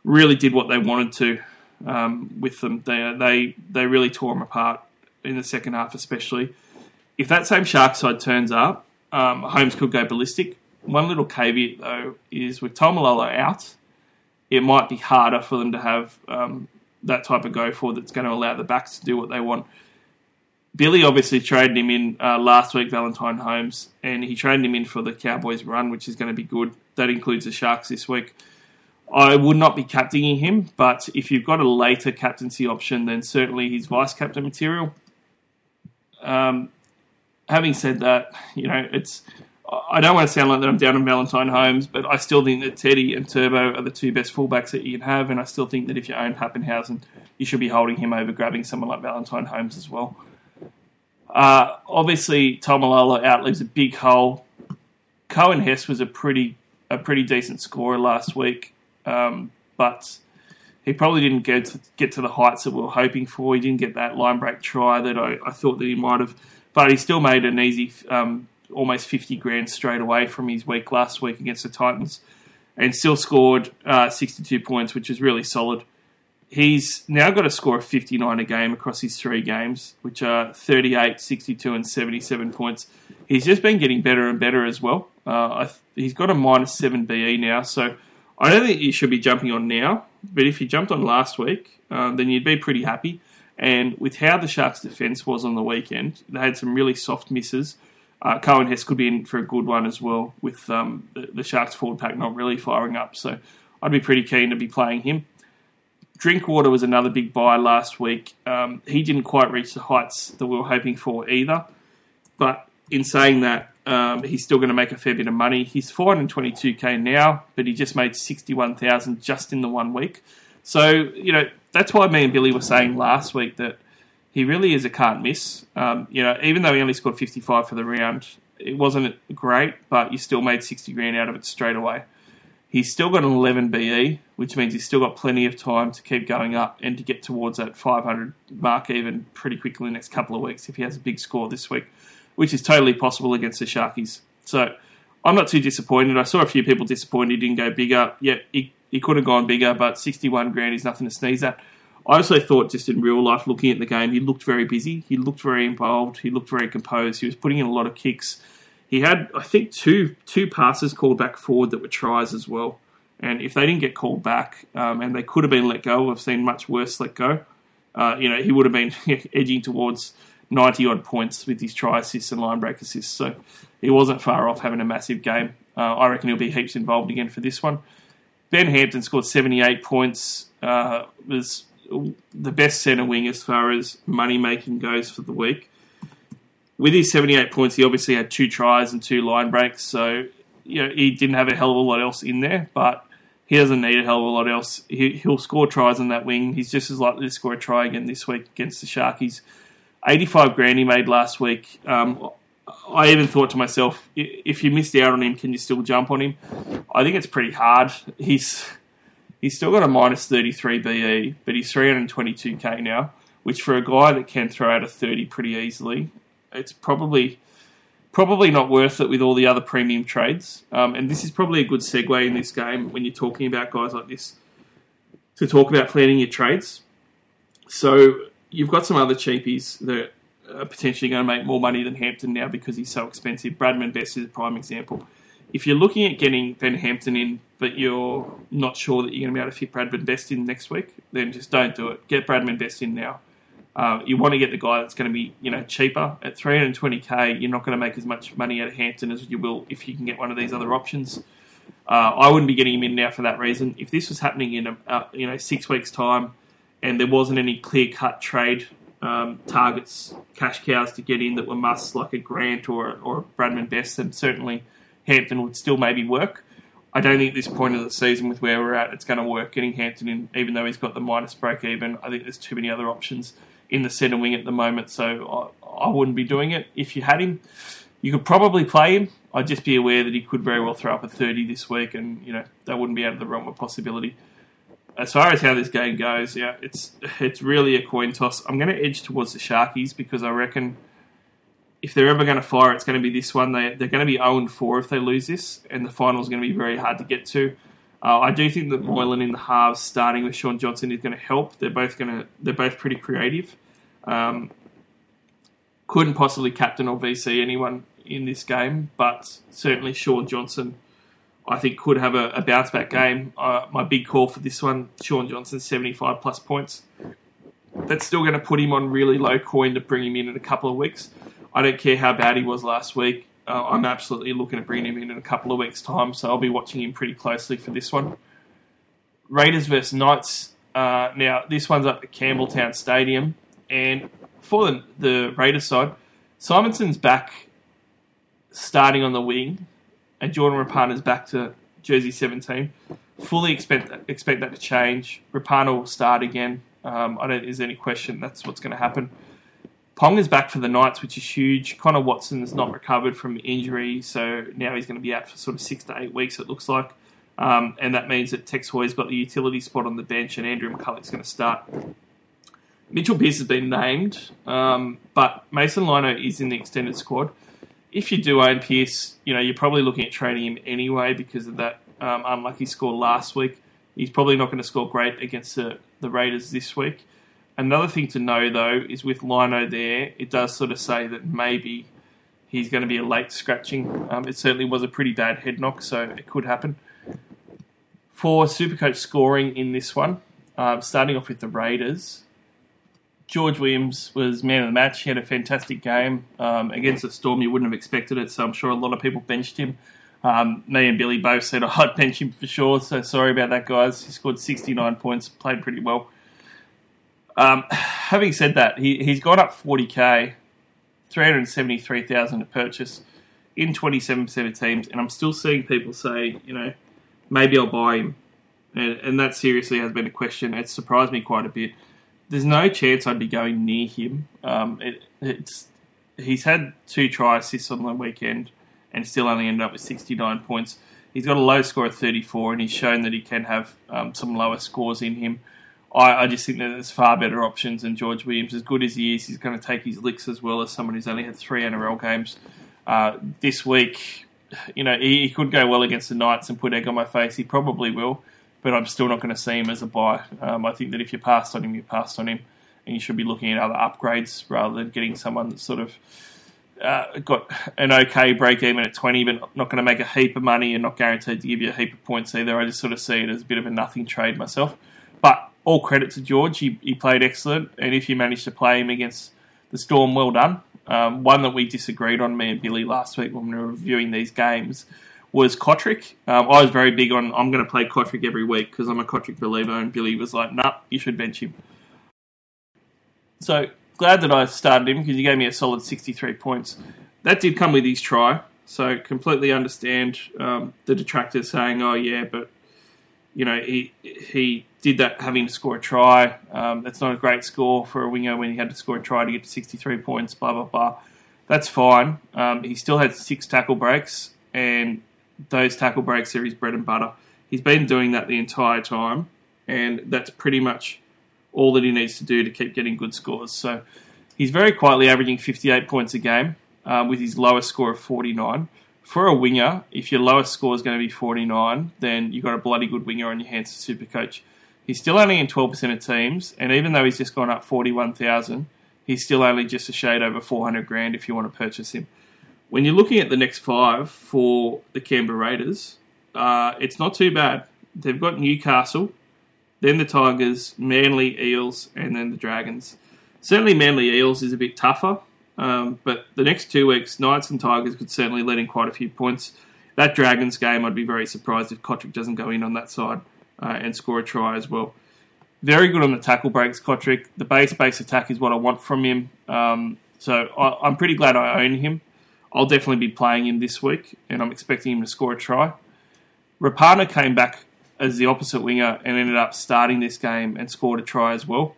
really did what they wanted to um, with them. They they they really tore them apart in the second half, especially. If that same Shark side turns up, um, Holmes could go ballistic. One little caveat though is with Taumalolo out, it might be harder for them to have um, that type of go for that's going to allow the backs to do what they want. Billy obviously traded him in uh, last week, Valentine Holmes, and he traded him in for the Cowboys run, which is going to be good. That includes the Sharks this week. I would not be captaining him, but if you've got a later captaincy option, then certainly he's vice captain material. Um, having said that, you know, it's I don't want to sound like that I'm down on Valentine Holmes, but I still think that Teddy and Turbo are the two best fullbacks that you can have, and I still think that if you own Papenhuyzen, you should be holding him over grabbing someone like Valentine Holmes as well. Uh, obviously, Taumalolo out leaves a big hole. Coen Hess was a pretty a pretty decent scorer last week, um, but he probably didn't get to, get to the heights that we were hoping for. He didn't get that line break try that I, I thought that he might have, but he still made an easy, um, almost 50 grand straight away from his week last week against the Titans and still scored uh, 62 points, which is really solid. He's now got a score of 59 a game across his three games, which are 38, 62, and 77 points. He's just been getting better and better as well. Uh, he's got a minus 7 BE now, so I don't think you should be jumping on now. But if you jumped on last week, uh, then you'd be pretty happy. And with how the Sharks' defence was on the weekend, they had some really soft misses. Uh, Coen Hess could be in for a good one as well, with um, the, the Sharks' forward pack not really firing up. So I'd be pretty keen to be playing him. Drinkwater was another big buy last week. Um, he didn't quite reach the heights that we were hoping for either. But in saying that, um, he's still going to make a fair bit of money. He's 422k now, but he just made 61,000 just in the one week. So you know that's why me and Billy were saying last week that he really is a can't miss. Um, you know, even though he only scored 55 for the round, it wasn't great, but you still made 60 grand out of it straight away. He's still got an 11 BE, which means he's still got plenty of time to keep going up and to get towards that 500 mark even pretty quickly in the next couple of weeks if he has a big score this week, which is totally possible against the Sharkies. So I'm not too disappointed. I saw a few people disappointed he didn't go bigger. Yeah, he, he could have gone bigger, but 61 grand is nothing to sneeze at. I also thought, just in real life, looking at the game, he looked very busy. He looked very involved. He looked very composed. He was putting in a lot of kicks he had, I think, two two passes called back forward that were tries as well. And if they didn't get called back, um, and they could have been let go, I've seen much worse let go. Uh, you know, he would have been edging towards 90 odd points with his try assists and line break assists. So he wasn't far off having a massive game. Uh, I reckon he'll be heaps involved again for this one. Ben Hampton scored 78 points, uh, was the best centre wing as far as money making goes for the week with his 78 points, he obviously had two tries and two line breaks. So, you know, he didn't have a hell of a lot else in there, but he doesn't need a hell of a lot else. He, will score tries on that wing. He's just as likely to score a try again this week against the Sharkies. 85 grand he made last week. Um, I even thought to myself, if you missed out on him, can you still jump on him? I think it's pretty hard. He's he's still got a minus 33 BE, but he's 322k now, which for a guy that can throw out a 30 pretty easily, it's probably probably not worth it with all the other premium trades. Um, and this is probably a good segue in this game when you're talking about guys like this to talk about planning your trades. So you've got some other cheapies that are potentially going to make more money than Hampton now because he's so expensive. Bradman Best is a prime example. If you're looking at getting Ben Hampton in, but you're not sure that you're going to be able to fit Bradman Best in next week, then just don't do it. Get Bradman Best in now. Uh, you want to get the guy that's going to be, you know, cheaper at 320k. You're not going to make as much money out of Hampton as you will if you can get one of these other options. Uh, I wouldn't be getting him in now for that reason. If this was happening in a, uh, you know six weeks time, and there wasn't any clear cut trade um, targets, cash cows to get in that were musts like a Grant or or a Bradman Best, then certainly Hampton would still maybe work. I don't think at this point of the season, with where we're at, it's going to work getting Hampton in, even though he's got the minus break even. I think there's too many other options in the centre wing at the moment, so I, I wouldn't be doing it. If you had him, you could probably play him. I'd just be aware that he could very well throw up a 30 this week, and you know that wouldn't be out of the realm of possibility. As far as how this game goes, yeah, it's it's really a coin toss. I'm going to edge towards the Sharkies because I reckon if they're ever going to fire, it's going to be this one. They they're going to be 0 4 if they lose this, and the final is going to be very hard to get to. Uh, I do think that Moylan in the halves, starting with Shaun Johnson, is going to help. They're both going to they're both pretty creative. Um, couldn't possibly captain or VC anyone in this game, but certainly Shaun Johnson, I think, could have a, a bounce back game. Uh, my big call for this one, Shaun Johnson, 75 plus points. That's still going to put him on really low coin to bring him in in a couple of weeks. I don't care how bad he was last week. Uh, I'm absolutely looking at bringing him in in a couple of weeks' time, so I'll be watching him pretty closely for this one. Raiders versus Knights. Uh, now, this one's up at Campbelltown Stadium, and for the, the Raiders side, Simonsson's back starting on the wing, and Jordan Rapana's back to jersey 17. Fully expect that, expect that to change. Rapana will start again. Um, I don't think there's any question that's what's going to happen. Pong is back for the Knights, which is huge. Connor Watson's not recovered from injury, so now he's going to be out for sort of six to eight weeks, it looks like. Um, and that means that Tex Hoy's got the utility spot on the bench, and Andrew McCullough's going to start. Mitchell Pearce has been named, um, but Mason Lino is in the extended squad. If you do own Pearce, you know you're probably looking at trading him anyway because of that um, unlucky score last week. He's probably not going to score great against the, the Raiders this week. Another thing to know though is with Lino there, it does sort of say that maybe he's going to be a late scratching. Um, it certainly was a pretty bad head knock, so it could happen. For Supercoach scoring in this one, um, starting off with the Raiders, George Williams was man of the match. He had a fantastic game um, against the Storm. You wouldn't have expected it, so I'm sure a lot of people benched him. Um, me and Billy both said I'd bench him for sure. So sorry about that, guys. He scored 69 points, played pretty well. Um, having said that, he, he's gone up 40k, 373,000 to purchase in 27% of teams, and I'm still seeing people say, you know, maybe I'll buy him. And, and that seriously has been a question. It's surprised me quite a bit. There's no chance I'd be going near him. Um, it, it's he's had two try assists on the weekend and still only ended up with 69 points. He's got a low score of 34, and he's shown that he can have um, some lower scores in him. I, I, just think that there's far better options than George Williams. As good as he is, he's going to take his licks as well as someone who's only had three NRL games uh, this week. You know, he, he, could go well against the Knights and put egg on my face. He probably will, but I'm still not going to see him as a buy. Um, I think that if you passed on him, you passed on him, and you should be looking at other upgrades rather than getting someone that's sort of uh, got an okay break even at 20, but not going to make a heap of money and not guaranteed to give you a heap of points either. I just sort of see it as a bit of a nothing trade myself. But all credit to George. He, he played excellent, and if you managed to play him against the Storm, well done. Um, one that we disagreed on, me and Billy, last week when we were reviewing these games was Cotric. Um, I was very big on I'm going to play Cotric every week because I'm a Cotric believer, and Billy was like, "Nah, you should bench him." So glad that I started him because he gave me a solid 63 points. That did come with his try, so completely understand um, the detractors saying, "Oh yeah, but you know he he did that having to score a try. Um, that's not a great score for a winger when he had to score a try to get to 63 points. Blah blah blah. That's fine. Um, he still had six tackle breaks, and those tackle breaks are his bread and butter. He's been doing that the entire time, and that's pretty much all that he needs to do to keep getting good scores. So he's very quietly averaging 58 points a game um, with his lowest score of 49. For a winger, if your lowest score is going to be 49, then you've got a bloody good winger on your hands to Supercoach. He's still only in 12% of teams, and even though he's just gone up 41,000, he's still only just a shade over 400 grand if you want to purchase him. When you're looking at the next five for the Canberra Raiders, uh, it's not too bad. They've got Newcastle, then the Tigers, Manly, Eels, and then the Dragons. Certainly, Manly Eels is a bit tougher, um, but the next two weeks, Knights and Tigers could certainly let in quite a few points. That Dragons game, I'd be very surprised if Cotric doesn't go in on that side uh, and score a try as well. Very good on the tackle breaks, Cotric. The base base attack is what I want from him. Um, so I, I'm pretty glad I own him. I'll definitely be playing him this week, and I'm expecting him to score a try. Rapana came back as the opposite winger and ended up starting this game and scored a try as well.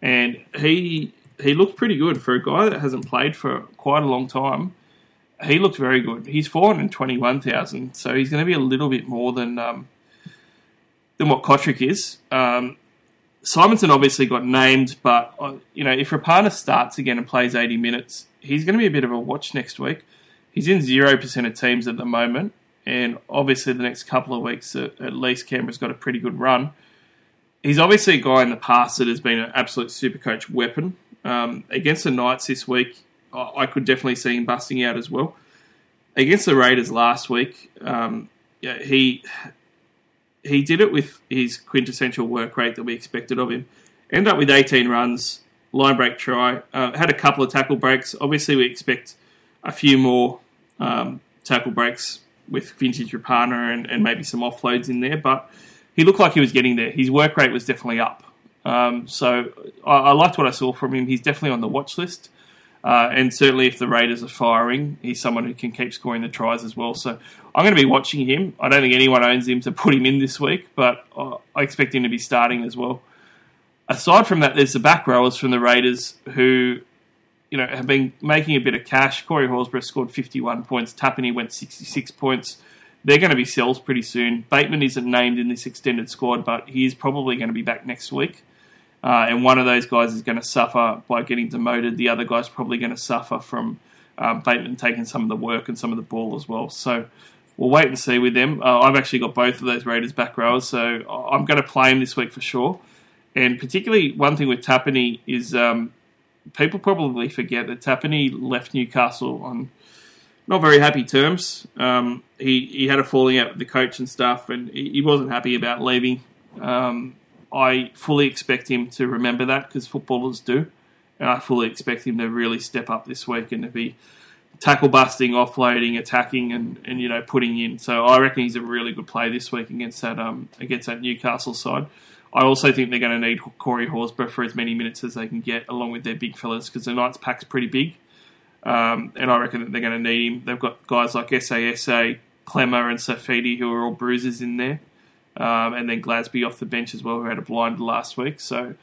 And he he looked pretty good for a guy that hasn't played for quite a long time. He looked very good. He's four hundred twenty-one thousand, so he's going to be a little bit more than um, than what Cotric is. Um, Simonsson obviously got named, but uh, you know if Rapana starts again and plays eighty minutes, he's going to be a bit of a watch next week. He's in zero percent of teams at the moment, and obviously the next couple of weeks at, least Canberra's got a pretty good run. He's obviously a guy in the past that has been an absolute super coach weapon. Um, against the Knights this week, I, I could definitely see him busting out as well. Against the Raiders last week, um, yeah, he he did it with his quintessential work rate that we expected of him. End up with 18 runs, line break try, uh, had a couple of tackle breaks. Obviously, we expect a few more um, tackle breaks with vintage Rapana and, and maybe some offloads in there, but he looked like he was getting there. His work rate was definitely up. Um, so I, I, liked what I saw from him. He's definitely on the watch list. Uh, and certainly, if the Raiders are firing, he's someone who can keep scoring the tries as well. So I'm going to be watching him. I don't think anyone owns him to put him in this week, but I expect him to be starting as well. Aside from that, there's the back rowers from the Raiders who, you know, have been making a bit of cash. Corey Horsburgh scored 51 points. Tapine went 66 points. They're going to be sells pretty soon. Bateman isn't named in this extended squad, but he is probably going to be back next week. Uh, and one of those guys is going to suffer by getting demoted. The other guy's probably going to suffer from um, Bateman taking some of the work and some of the ball as well. So we'll wait and see with them. Uh, I've actually got both of those Raiders back rowers, so I'm going to play him this week for sure. And particularly, one thing with Tapine is um, people probably forget that Tapine left Newcastle on not very happy terms. Um, he he had a falling out with the coach and stuff, and he, he wasn't happy about leaving. Um, I fully expect him to remember that because footballers do, and I fully expect him to really step up this week and to be tackle busting, offloading, attacking, and, and you know putting in. So I reckon he's a really good play this week against that um, against that Newcastle side. I also think they're going to need Corey Horsburgh for as many minutes as they can get, along with their big fellas, because the Knights pack's pretty big, um, and I reckon that they're going to need him. They've got guys like SASA, Klemmer, and Saifiti who are all bruisers in there um, and then Glasby off the bench as well, who had a blind last week. So,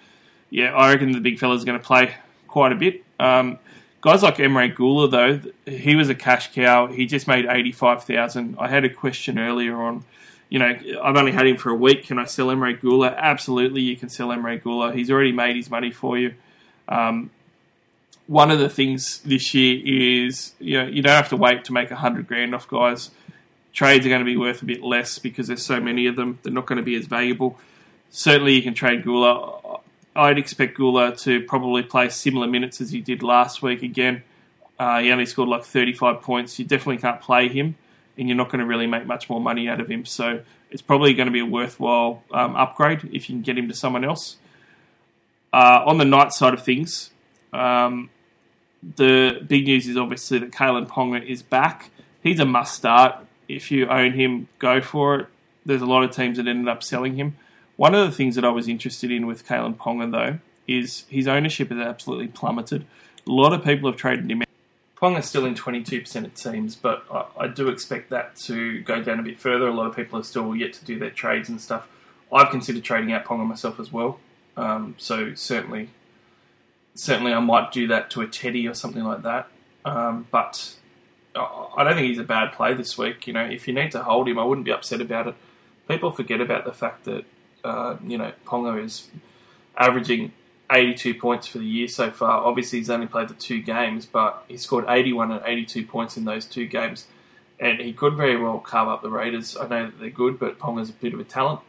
yeah, I reckon the big fella's are going to play quite a bit. Um, guys like Emre Guler, though, he was a cash cow. He just made eighty five thousand. I had a question earlier on. You know, I've only had him for a week. Can I sell Emre Guler? Absolutely, you can sell Emre Guler. He's already made his money for you. Um, one of the things this year is you know you don't have to wait to make a hundred grand off guys trades are going to be worth a bit less because there's so many of them. They're not going to be as valuable. Certainly, you can trade Guler. I'd expect Guler to probably play similar minutes as he did last week again. Uh, he only scored like 35 points. You definitely can't play him, and you're not going to really make much more money out of him. So it's probably going to be a worthwhile um, upgrade if you can get him to someone else. Uh, on the night side of things, um, the big news is obviously that Kalyn Ponga is back. He's a must start if you own him, go for it. There's a lot of teams that ended up selling him. One of the things that I was interested in with Kalyn Ponga, though, is his ownership has absolutely plummeted. A lot of people have traded him. Ponga's still in 22%, it seems, but I, I do expect that to go down a bit further. A lot of people are still yet to do their trades and stuff. I've considered trading out Ponga myself as well. Um, so certainly, certainly I might do that to a Teddy or something like that. Um, but I don't think he's a bad play this week. You know, if you need to hold him, I wouldn't be upset about it. People forget about the fact that uh, you know Ponga is averaging 82 points for the year so far. Obviously, he's only played the two games, but he scored 81 and 82 points in those two games, and he could very well carve up the Raiders. I know that they're good, but Ponga's a bit of a talent.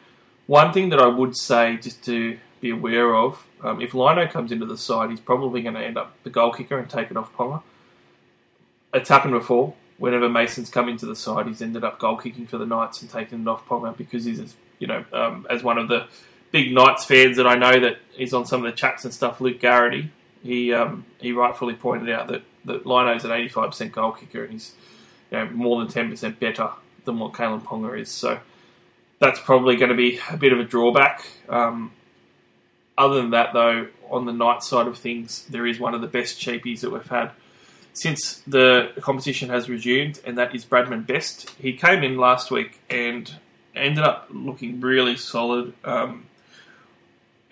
One thing that I would say, just to be aware of, um, if Lino comes into the side, he's probably going to end up the goal kicker and take it off Ponga it's happened before. Whenever Mason's come into the side, he's ended up goal kicking for the Knights and taking it off Ponga because he's, you know, um, as one of the big Knights fans that I know that he's on some of the chats and stuff. Luke Garrity, he um, he rightfully pointed out that that Lino's an 85% goal kicker and he's you know, more than 10% better than what Kalyn Ponga is. So that's probably going to be a bit of a drawback. Um, other than that, though, on the night side of things, there is one of the best cheapies that we've had since the competition has resumed, and that is Bradman Best. He came in last week and ended up looking really solid. Um,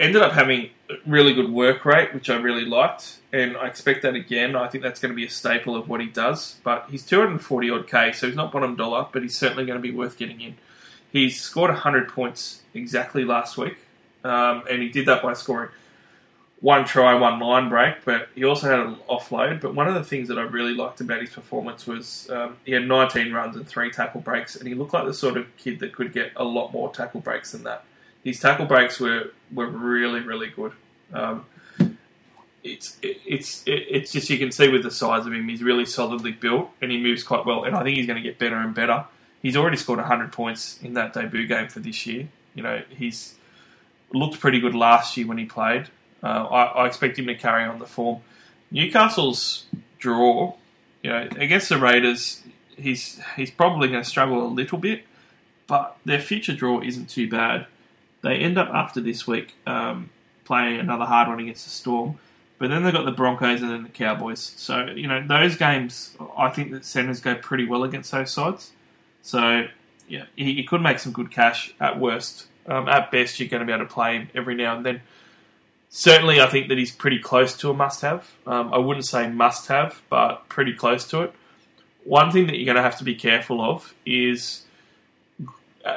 ended up having really good work rate, which I really liked, and I expect that again. I think that's going to be a staple of what he does. But he's 240 odd K, so he's not bottom dollar, but he's certainly going to be worth getting in. He's scored 100 points exactly last week, um, and he did that by scoring one try, one line break, but he also had an offload. But one of the things that I really liked about his performance was um, he had 19 runs and three tackle breaks, and he looked like the sort of kid that could get a lot more tackle breaks than that. His tackle breaks were, were really, really good. Um, it's it's it's just you can see with the size of him, he's really solidly built and he moves quite well. And I think he's going to get better and better. He's already scored 100 points in that debut game for this year. You know, he's looked pretty good last year when he played. Uh, I, I, expect him to carry on the form. Newcastle's draw, you know, against the Raiders, he's he's probably going to struggle a little bit, but their future draw isn't too bad. They end up after this week um, playing another hard one against the Storm but then they've got the Broncos and then the Cowboys. So, you know, those games, I think that centers go pretty well against those sides. So, yeah, he, he could make some good cash at worst. Um, at best, you're going to be able to play him every now and then. Certainly, I think that he's pretty close to a must have. Um, I wouldn't say must have, but pretty close to it. One thing that you're going to have to be careful of is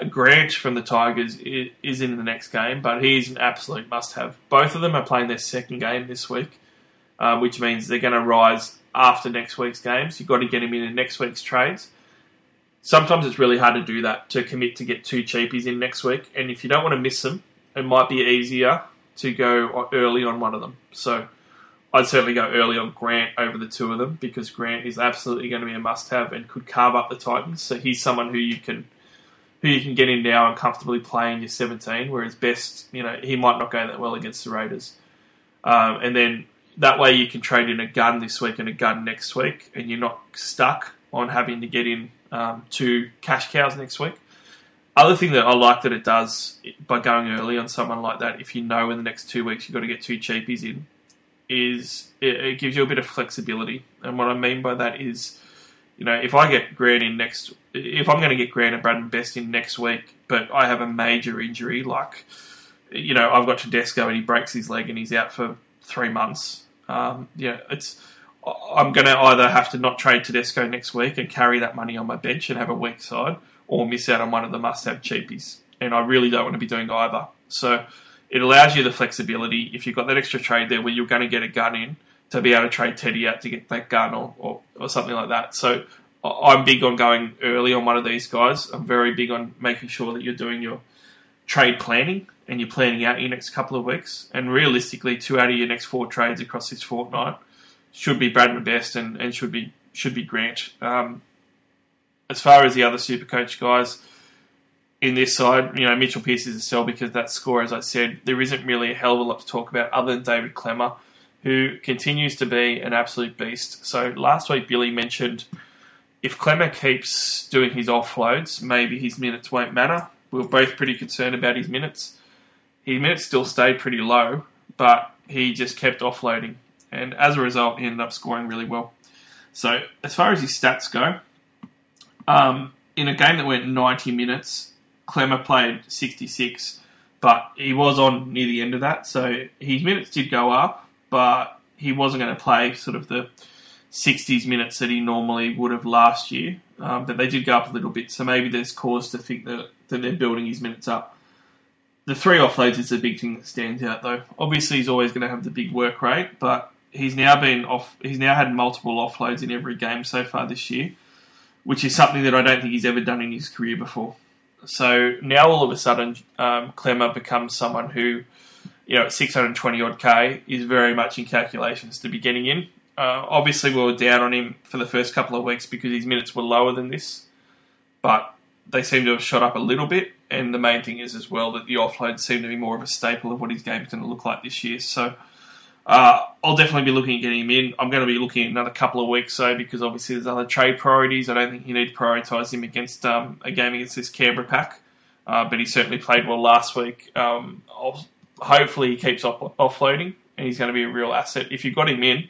uh, Grant from the Tigers is in the next game, but he's an absolute must-have. Both of them are playing their second game this week, uh, which means they're going to rise after next week's games. You've got to get him in in next week's trades. Sometimes it's really hard to do that to commit to get two cheapies in next week, and if you don't want to miss them, it might be easier to go early on one of them. So I'd certainly go early on Grant over the two of them because Grant is absolutely going to be a must-have and could carve up the Titans. So he's someone who you can who you can get in now and comfortably play in your 17, whereas Best, you know, he might not go that well against the Raiders. Um, and then that way you can trade in a gun this week and a gun next week, and you're not stuck on having to get in um, two cash cows next week. Other thing that I like that it does by going early on someone like that, if you know in the next two weeks you've got to get two cheapies in, is it, it gives you a bit of flexibility. And what I mean by that is you know, if I get Grant in next, if I'm going to get Grant and Bradman Best in next week, but I have a major injury, like, you know, I've got Tedesco and he breaks his leg and he's out for three months. Um, yeah, it's I'm going to either have to not trade Tedesco next week and carry that money on my bench and have a weak side, or miss out on one of the must-have cheapies. And I really don't want to be doing either. So it allows you the flexibility if you've got that extra trade there where you're going to get a gun in to be able to trade Teddy out to get that gun or, or, or something like that. So I'm big on going early on one of these guys. I'm very big on making sure that you're doing your trade planning and you're planning out your next couple of weeks. And realistically, two out of your next four trades across this fortnight should be Bradman Best and, and should be should be Grant. Um, as far as the other super coach guys in this side, you know, Mitchell Pearce is a sell because that score, as I said, there isn't really a hell of a lot to talk about other than David Klemmer who continues to be an absolute beast. So last week, Billy mentioned if Klemmer keeps doing his offloads, maybe his minutes won't matter. We were both pretty concerned about his minutes. His minutes still stayed pretty low, but he just kept offloading. And as a result, he ended up scoring really well. So, as far as his stats go, um, in a game that went 90 minutes, Klemmer played 66, but he was on near the end of that. So, his minutes did go up, but he wasn't going to play sort of the 60s minutes that he normally would have last year. Um, but they did go up a little bit, so maybe there's cause to think that, that they're building his minutes up. The three offloads is the big thing that stands out, though. Obviously, he's always going to have the big work rate, but he's now been off. He's now had multiple offloads in every game so far this year, which is something that I don't think he's ever done in his career before. So now all of a sudden, um, Klemmer becomes someone who you know, at 620 odd K is very much in calculations to be getting in. Uh, obviously, we were down on him for the first couple of weeks because his minutes were lower than this, but they seem to have shot up a little bit. And the main thing is as well that the offload seem to be more of a staple of what his game is going to look like this year. So uh, I'll definitely be looking at getting him in. I'm going to be looking another couple of weeks though because obviously there's other trade priorities. I don't think you need to prioritise him against um, a game against this Canberra pack. Uh, but he certainly played well last week. Um, hopefully he keeps off- offloading and he's going to be a real asset. If you've got him in,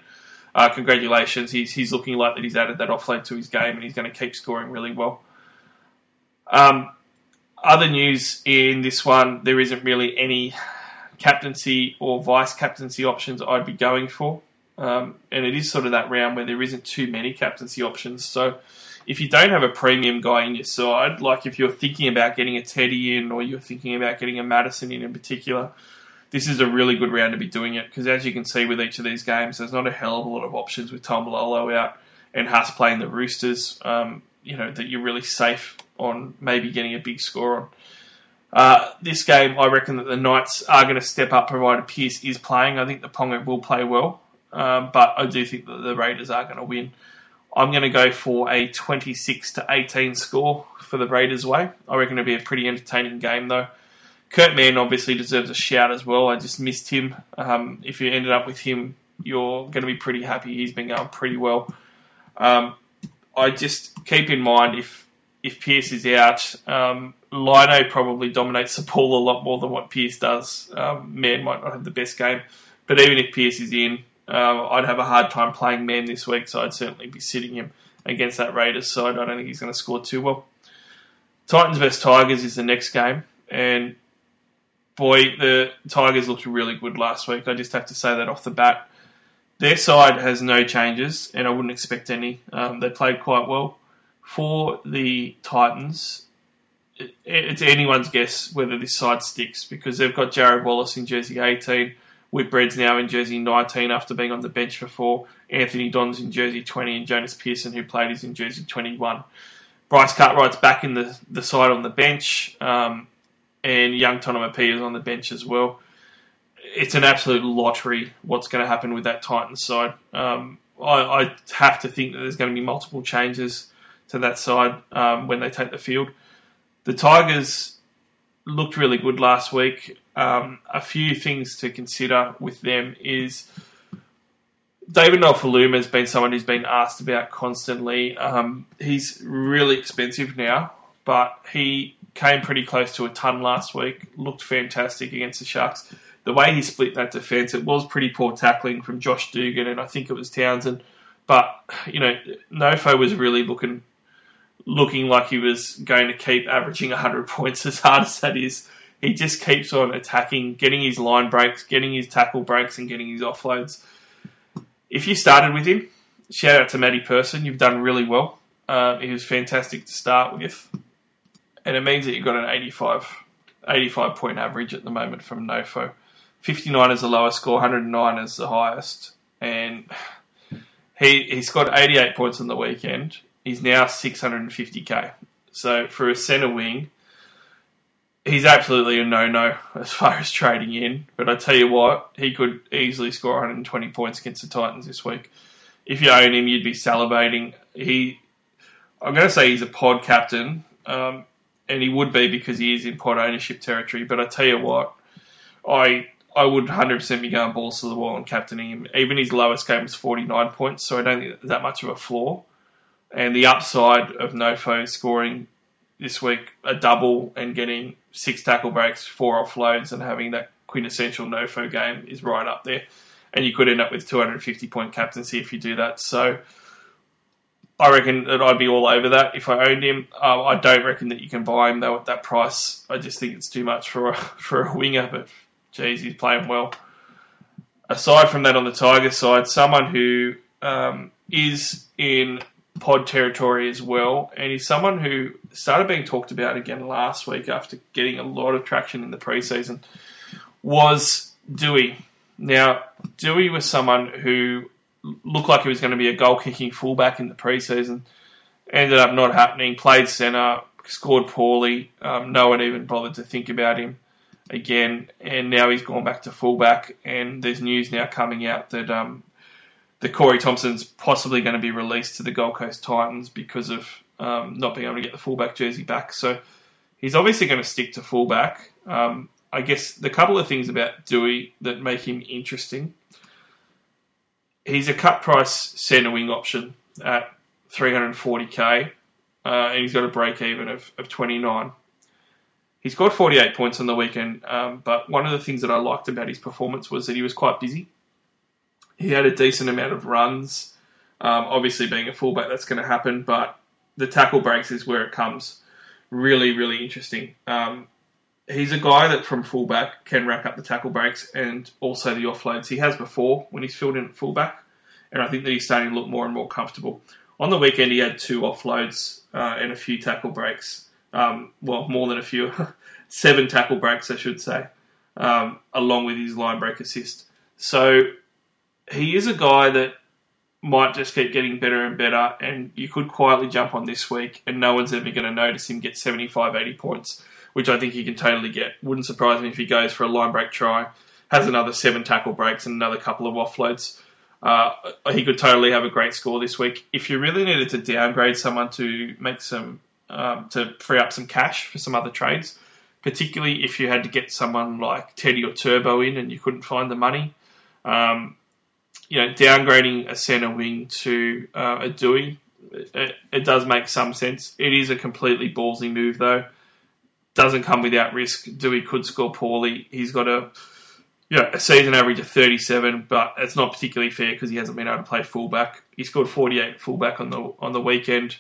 uh, congratulations. He's, he's looking like that he's added that offload to his game and he's going to keep scoring really well. Um, other news in this one, there isn't really any captaincy or vice captaincy options I'd be going for. Um, and it is sort of that round where there isn't too many captaincy options. So if you don't have a premium guy in your side, like if you're thinking about getting a Teddy in or you're thinking about getting a Matterson in in particular, this is a really good round to be doing it because, as you can see with each of these games, there's not a hell of a lot of options with Taumalolo out and Haas playing the Roosters. Um, you know that you're really safe on maybe getting a big score on. Uh, this game, I reckon that the Knights are going to step up provided Pearce is playing. I think the Ponga will play well, um, but I do think that the Raiders are going to win. I'm going to go for a 26 to 18 score for the Raiders' way. I reckon it'll be a pretty entertaining game, though. Kurt Mann obviously deserves a shout as well. I just missed him. Um, if you ended up with him, you're going to be pretty happy. He's been going pretty well. Um, I just keep in mind if if Pearce is out, um, Lino probably dominates the ball a lot more than what Pearce does. Um, Mann might not have the best game, but even if Pearce is in, uh, I'd have a hard time playing Mann this week, so I'd certainly be sitting him against that Raiders side. I don't think he's going to score too well. Titans vs Tigers is the next game, and boy, the Tigers looked really good last week. I just have to say that off the bat. Their side has no changes, and I wouldn't expect any. Um, they played quite well. For the Titans, it, it's anyone's guess whether this side sticks because they've got Jarrod Wallace in jersey 18, Whitbread's now in jersey 19 after being on the bench before, Anthony Don's in jersey 20, and Jonas Pearson, who played, is in jersey 21. Bryce Cartwright's back in the, the side on the bench. Um, and young Tonomapia is on the bench as well. It's an absolute lottery what's going to happen with that Titans side. Um, I, I, have to think that there's going to be multiple changes to that side um, when they take the field. The Tigers looked really good last week. Um, a few things to consider with them is David Nofoaluma has been someone who's been asked about constantly. Um, he's really expensive now, but he came pretty close to a ton last week. Looked fantastic against the Sharks. The way he split that defence, it was pretty poor tackling from Josh Dugan, and I think it was Townsend. But you know, Nofo was really looking looking like he was going to keep averaging 100 points as hard as that is. He just keeps on attacking, getting his line breaks, getting his tackle breaks, and getting his offloads. If you started with him, shout out to Matty Person. You've done really well. Uh, he was fantastic to start with and it means that you've got an 85, 85 point average at the moment from Nofo. 59 is the lowest score, 109 is the highest, and he he scored 88 points on the weekend. He's now 650k. So for a centre wing, he's absolutely a no-no as far as trading in. But I tell you what, he could easily score 120 points against the Titans this week. If you own him, you'd be salivating. He, I'm going to say he's a pod captain. Um, and he would be because he is in pod ownership territory. But I tell you what, I I would 100% be going balls to the wall and captaining him. Even his lowest game was 49 points, so I don't think that much of a flaw. And the upside of Nofo scoring this week a double and getting six tackle breaks, four offloads, and having that quintessential Nofo game is right up there. And you could end up with 250 point captaincy if you do that. So I reckon that I'd be all over that if I owned him. Uh, I don't reckon that you can buy him though at that price. I just think it's too much for a, for a winger. But geez, he's playing well. Aside from that, on the Tiger side, someone who um, is in pod territory as well, and he's someone who started being talked about again last week after getting a lot of traction in the preseason, was Doueihi. Now, Doueihi was someone who looked like he was going to be a goal kicking fullback in the preseason. Ended up not happening. Played centre, scored poorly. Um, no one even bothered to think about him again. And now he's gone back to fullback. And there's news now coming out that um, that Corey Thompson's possibly going to be released to the Gold Coast Titans because of um, not being able to get the fullback jersey back. So he's obviously going to stick to fullback. Um, I guess the couple of things about Doueihi that make him interesting he's a cut price centre wing option at 340k, uh, and he's got a break even of, of 29. He scored 48 points on the weekend, um, but one of the things that I liked about his performance was that he was quite busy. He had a decent amount of runs. Um, obviously, being a fullback, that's going to happen, but the tackle breaks is where it comes. Really, really interesting. Um, he's a guy that from fullback can rack up the tackle breaks and also the offloads. He has before when he's filled in at fullback, and I think that he's starting to look more and more comfortable. On the weekend, he had two offloads uh, and a few tackle breaks. Um, well, more than a few, seven tackle breaks, I should say. um, along with his line break assist. So he is a guy that might just keep getting better and better, and you could quietly jump on this week, and no one's ever going to notice him get 75, 80 points, which I think he can totally get. Wouldn't surprise me if he goes for a line break try, has another seven tackle breaks, and another couple of offloads. Uh, he could totally have a great score this week. If you really needed to downgrade someone to make some um, to free up some cash for some other trades, particularly if you had to get someone like Teddy or Turbo in and you couldn't find the money. Um, you know, downgrading a centre wing to uh, a Doueihi, it, it, does make some sense. It is a completely ballsy move, though. Doesn't come without risk. Doueihi could score poorly. He's got a you know, a season average of 37, but it's not particularly fair because he hasn't been able to play fullback. He scored 48 fullback on the on the weekend.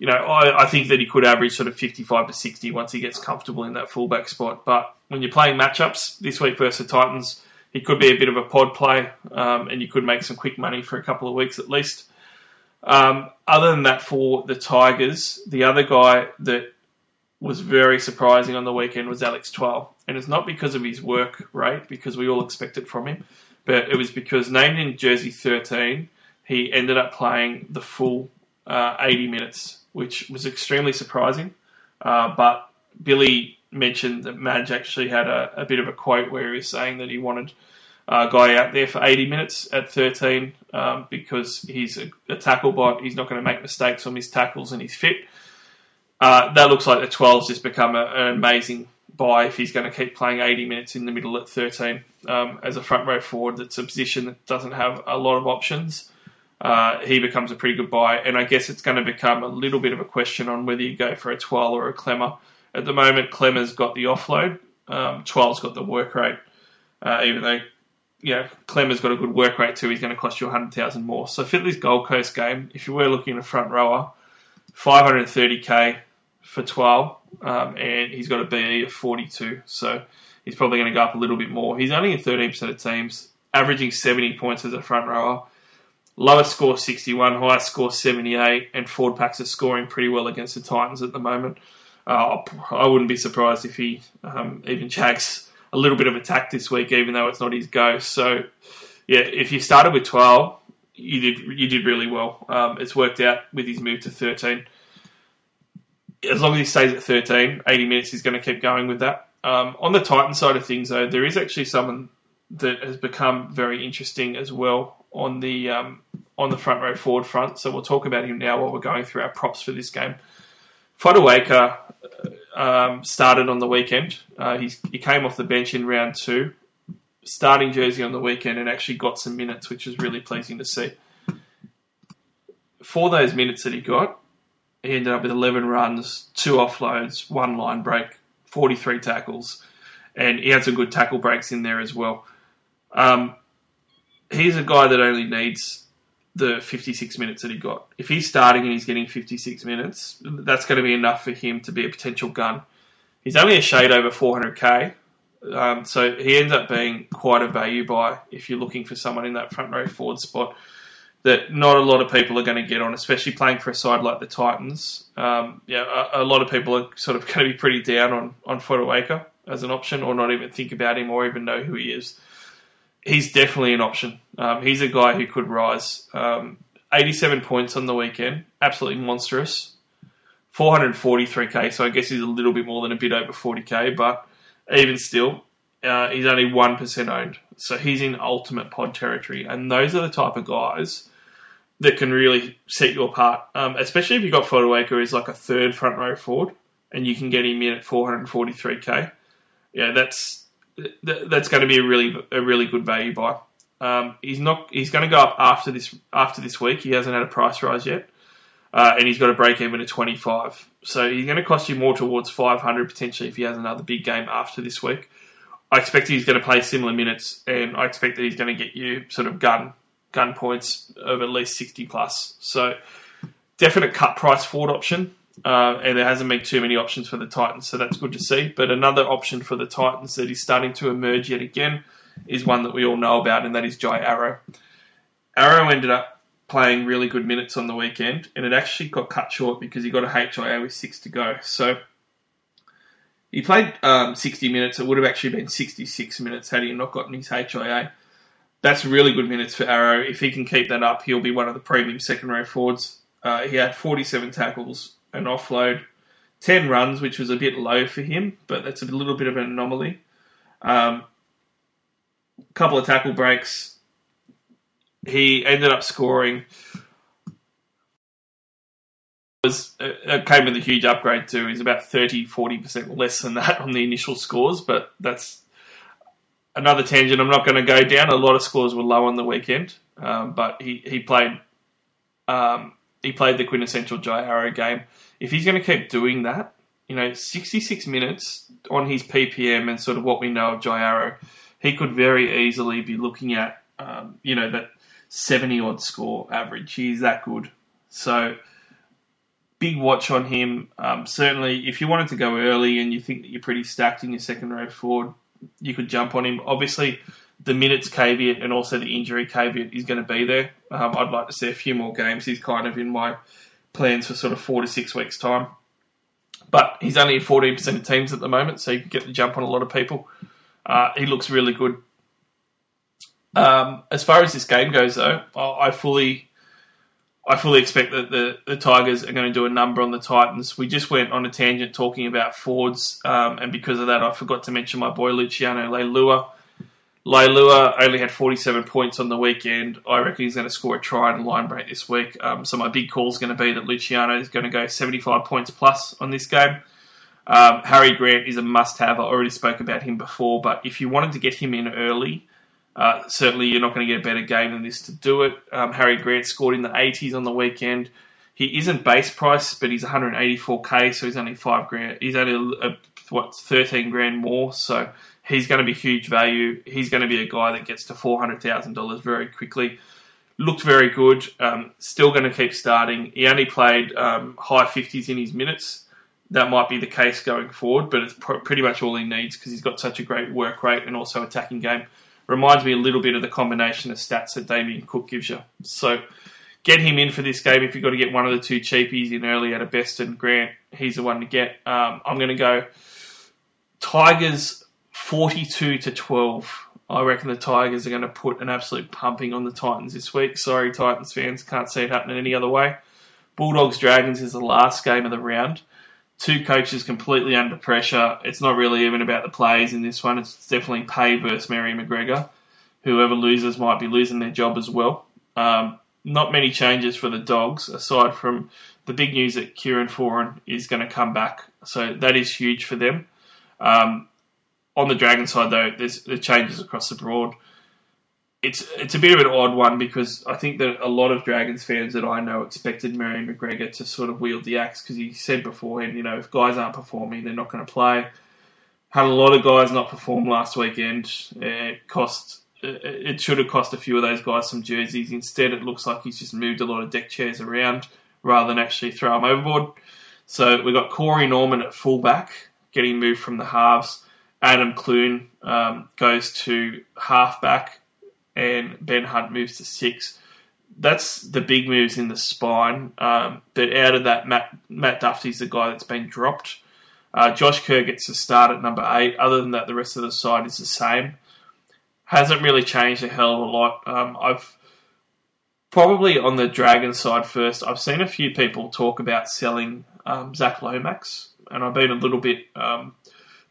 You know, I, I think that he could average sort of 55 to 60 once he gets comfortable in that fullback spot. But when you're playing matchups this week versus the Titans, he could be a bit of a pod play, um, and you could make some quick money for a couple of weeks at least. Um, other than that, for the Tigers, the other guy that was very surprising on the weekend was Alex Twal. And it's not because of his work rate, because we all expect it from him, but it was because named in jersey 13, he ended up playing the full uh, 80 minutes, which was extremely surprising. Uh, but Billy mentioned that Madge actually had a, a, bit of a quote where he was saying that he wanted a guy out there for 80 minutes at 13 um, because he's a, a tackle bot. He's not going to make mistakes on his tackles and he's fit. Uh, that looks like the Twal's just become a, an amazing buy if he's going to keep playing 80 minutes in the middle at 13 um, as a front row forward. That's a position that doesn't have a lot of options. Uh, he becomes a pretty good buy, and I guess it's going to become a little bit of a question on whether you go for a Twal or a Klemmer. At the moment, Klemmer's got the offload, um, Twal's got the work rate, uh, even though yeah, Klemmer's got a good work rate too. He's going to cost you 100,000 more. So this Gold Coast game, if you were looking at a front rower, 530k for Twal, um, and he's got a BE of 42, so he's probably going to go up a little bit more. He's only in 13% of teams, averaging 70 points as a front rower. Lowest score 61, highest score 78, and Ford Packs are scoring pretty well against the Titans at the moment. Uh, I wouldn't be surprised if he um, even checks a little bit of attack this week, even though it's not his go. So, yeah, if you started with Twal, you did you did really well. Um, it's worked out with his move to 13 as long as he stays at 13, 80 minutes, he's going to keep going with that. Um, on the Titan side of things, though, there is actually someone that has become very interesting as well on the um, on the front row forward front. So we'll talk about him now while we're going through our props for this game. Fotuaika um, started on the weekend. Uh, he came off the bench in round two, starting jersey on the weekend, and actually got some minutes, which was really pleasing to see. For those minutes that he got, he ended up with 11 runs, two offloads, one line break, 43 tackles, and he had some good tackle breaks in there as well. Um, he's a guy that only needs the 56 minutes that he got. If he's starting and he's getting 56 minutes, that's going to be enough for him to be a potential gun. He's only a shade over 400k, um, so he ends up being quite a value buy if you're looking for someone in that front row forward spot that not a lot of people are going to get on, especially playing for a side like the Titans. Um, yeah, a, a, lot of people are sort of going to be pretty down on on Fotuaika as an option, or not even think about him, or even know who he is. He's definitely an option. Um, he's a guy who could rise. Um, 87 points on the weekend, absolutely monstrous. 443k, so I guess he's a little bit more than a bit over 40k, but even still, uh, he's only 1% owned. So he's in ultimate pod territory. And those are the type of guys that can really set you apart, um, especially if you've got Fotuaika as like a third front row forward and you can get him in at 443k. Yeah, that's that's going to be a really a really good value buy. Um, he's not he's going to go up after this after this week. He hasn't had a price rise yet, uh, and he's got a break even at 25. So he's going to cost you more towards 500 potentially if he has another big game after this week. I expect he's going to play similar minutes, and I expect that he's going to get you sort of gun gun points of at least 60 plus. So definite cut price forward option. Uh, and there hasn't been too many options for the Titans, so that's good to see. But another option for the Titans that is starting to emerge yet again is one that we all know about, and that is Jai Arrow. Arrow ended up playing really good minutes on the weekend, and it actually got cut short because he got a HIA with six to go. So He played um, 60 minutes. It would have actually been 66 minutes had he not gotten his HIA. That's really good minutes for Arrow. If he can keep that up, he'll be one of the premium second row forwards. Uh, he had 47 tackles, an offload, 10 runs, which was a bit low for him, but that's a little bit of an anomaly. Um, couple of tackle breaks. He ended up scoring. Was uh, it came with a huge upgrade too. He's about 30 40% less than that on the initial scores, but that's another tangent I'm not going to go down. A lot of scores were low on the weekend, um, but he, he played um, he played the quintessential Jai Arrow game. If he's going to keep doing that, you know, 66 minutes on his PPM and sort of what we know of Jai Arrow, he could very easily be looking at, um, you know, that 70 odd score average. He's that good. So, big watch on him. Um, certainly, if you wanted to go early and you think that you're pretty stacked in your second row forward, you could jump on him. Obviously, the minutes caveat and also the injury caveat is going to be there. Um, I'd like to see a few more games. He's kind of in my plans for sort of four to six weeks' time. But he's only in 14% of teams at the moment, so you can get the jump on a lot of people. Uh, he looks really good. Um, as far as this game goes, though, I fully, I fully expect that the, the Tigers are going to do a number on the Titans. We just went on a tangent talking about Fords, um, and because of that, I forgot to mention my boy Luciano Leilua. Leilua only had 47 points on the weekend. I reckon he's going to score a try and line break this week. Um, so my big call is going to be that Luciano is going to go 75 points plus on this game. Um, Harry Grant is a must-have. I already spoke about him before, but if you wanted to get him in early, uh, certainly you're not going to get a better game than this to do it. Um, Harry Grant scored in the 80s on the weekend. He isn't base price, but he's 184k, so he's only five grand. He's only a, what 13 grand more, so he's going to be huge value. He's going to be a guy that gets to four hundred thousand dollars very quickly. Looked very good. Um, still going to keep starting. He only played um, high fifties in his minutes. That might be the case going forward, but it's pr- pretty much all he needs because he's got such a great work rate and also attacking game. Reminds me a little bit of the combination of stats that Damien Cook gives you. So get him in for this game if you've got to get one of the two cheapies in early at a best and Grant. He's the one to get. Um, I'm going to go Tigers 42 to 12. I reckon the Tigers are going to put an absolute pumping on the Titans this week. Sorry, Titans fans, can't see it happening any other way. Bulldogs Dragons is the last game of the round. Two coaches completely under pressure. It's not really even about the players in this one. It's definitely Pay versus Mary McGregor. Whoever loses might be losing their job as well. Um, not many changes for the Dogs, aside from the big news that Kieran Foran is going to come back. So that is huge for them. Um, on the Dragon side, though, there's the changes across the board. It's it's a bit of an odd one because I think that a lot of Dragons fans that I know expected Marion McGregor to sort of wield the axe because he said beforehand, you know, if guys aren't performing, they're not going to play. Had a lot of guys not perform last weekend. It cost it should have cost a few of those guys some jerseys. Instead, it looks like he's just moved a lot of deck chairs around rather than actually throw them overboard. So we got Corey Norman at fullback, getting moved from the halves. Adam Clune um, goes to halfback, and Ben Hunt moves to six. That's the big moves in the spine. Um, but out of that, Matt, Matt Dufty's the guy that's been dropped. Uh, Josh Kerr gets to start at number eight. Other than that, the rest of the side is the same. Hasn't really changed a hell of a lot. Um, I've probably on the Dragon side first. I've seen a few people talk about selling um, Zac Lomax, and I've been a little bit um,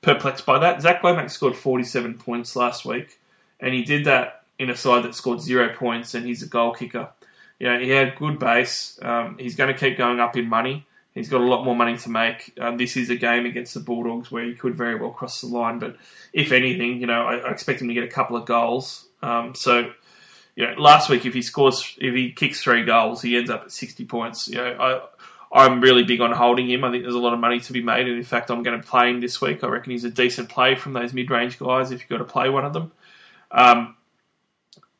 perplexed by that. Zac Lomax scored 47 points last week, and he did that in a side that scored zero points, and he's a goal kicker. You know, he had good base. Um, he's going to keep going up in money. He's got a lot more money to make. Um, this is a game against the Bulldogs where he could very well cross the line. But if anything, you know, I, I expect him to get a couple of goals. Um, so, you know, last week if he scores, if he kicks three goals, he ends up at sixty points. You know, I I'm really big on holding him. I think there's a lot of money to be made, and in fact, I'm going to play him this week. I reckon he's a decent play from those mid-range guys if you've got to play one of them. Um,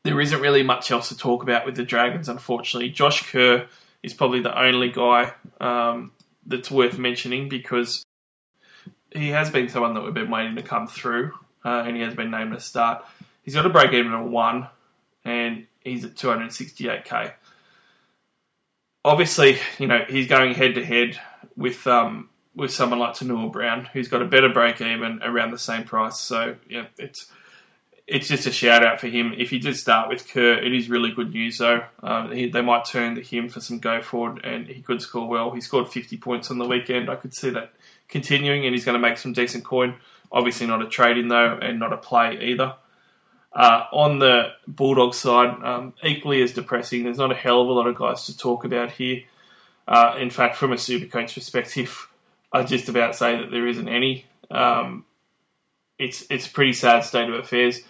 there isn't really much else to talk about with the Dragons, unfortunately. Josh Kerr is probably the only guy um, that's worth mentioning because he has been someone that we've been waiting to come through, uh, and he has been named to start. He's got a break even at one, and he's at 268k obviously, you know, he's going head to head with um, with someone like Tanua Brown, who's got a better break even around the same price. So yeah, it's it's just a shout out for him. If he did start with Kerr, it is really good news though. Um, he, they might turn to him for some go forward, and he could score well. He scored 50 points on the weekend. I could see that continuing, and he's going to make some decent coin. Obviously, not a trade in though, and not a play either. Uh, on the Bulldog side, um, equally as depressing. There's not a hell of a lot of guys to talk about here. Uh, in fact, from a super coach perspective, I just about say that there isn't any. Um, it's it's a pretty sad state of affairs.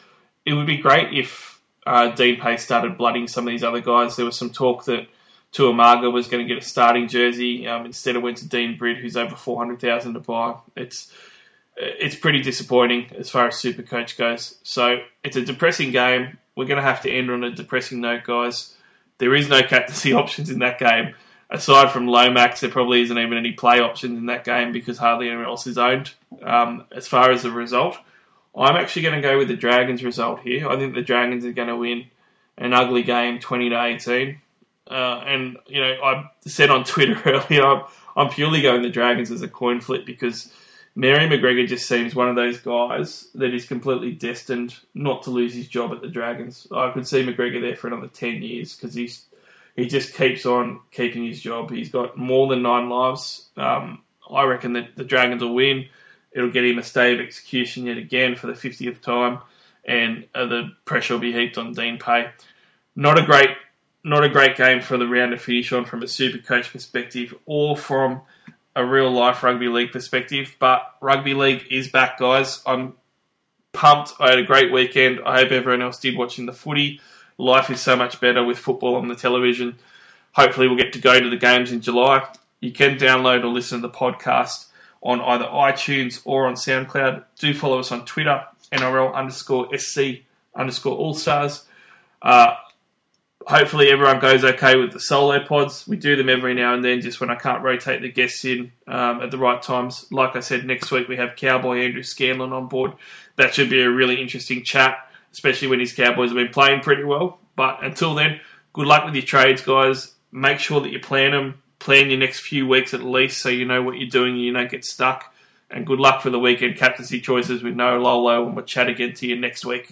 It would be great if uh, Dean Pay's started blooding some of these other guys. There was some talk that Tuamaga was going to get a starting jersey. Um, instead, it went to Dean Britt, who's over four hundred thousand to buy. It's it's pretty disappointing as far as Super Coach goes. So it's a depressing game. We're going to have to end on a depressing note, guys. There is no captaincy options in that game. Aside from Lomax, there probably isn't even any play options in that game because hardly anyone else is owned. Um, as far as the result, I'm actually going to go with the Dragons result here. I think the Dragons are going to win an ugly game, 20 to 18. Uh, and you know, I said on Twitter earlier, I'm, I'm purely going the Dragons as a coin flip because Mary McGregor just seems one of those guys that is completely destined not to lose his job at the Dragons. I could see McGregor there for another ten years because he's he just keeps on keeping his job. He's got more than nine lives. Um, I reckon that the Dragons will win. It'll get him a stay of execution yet again for the fiftieth time, and uh, the pressure will be heaped on Dean Pay. Not a great, not a great game for the round to finish on from a super coach perspective, or from a real life rugby league perspective. But rugby league is back, guys. I'm pumped. I had a great weekend. I hope everyone else did watching the footy. Life is so much better with football on the television. Hopefully, we'll get to go to the games in July. You can download or listen to the podcast on either iTunes or on SoundCloud. Do follow us on Twitter, NRL underscore SC underscore All Stars. Uh, hopefully everyone goes okay with the solo pods. We do them every now and then, just when I can't rotate the guests in um, at the right times. Like I said, next week we have Cowboy Andrew Scanlon on board. That should be a really interesting chat, especially when his Cowboys have been playing pretty well. But until then, good luck with your trades, guys. Make sure that you plan them. Plan your next few weeks at least so you know what you're doing and you don't get stuck. And good luck for the weekend captaincy choices with no Lolo, and we'll chat again to you next week.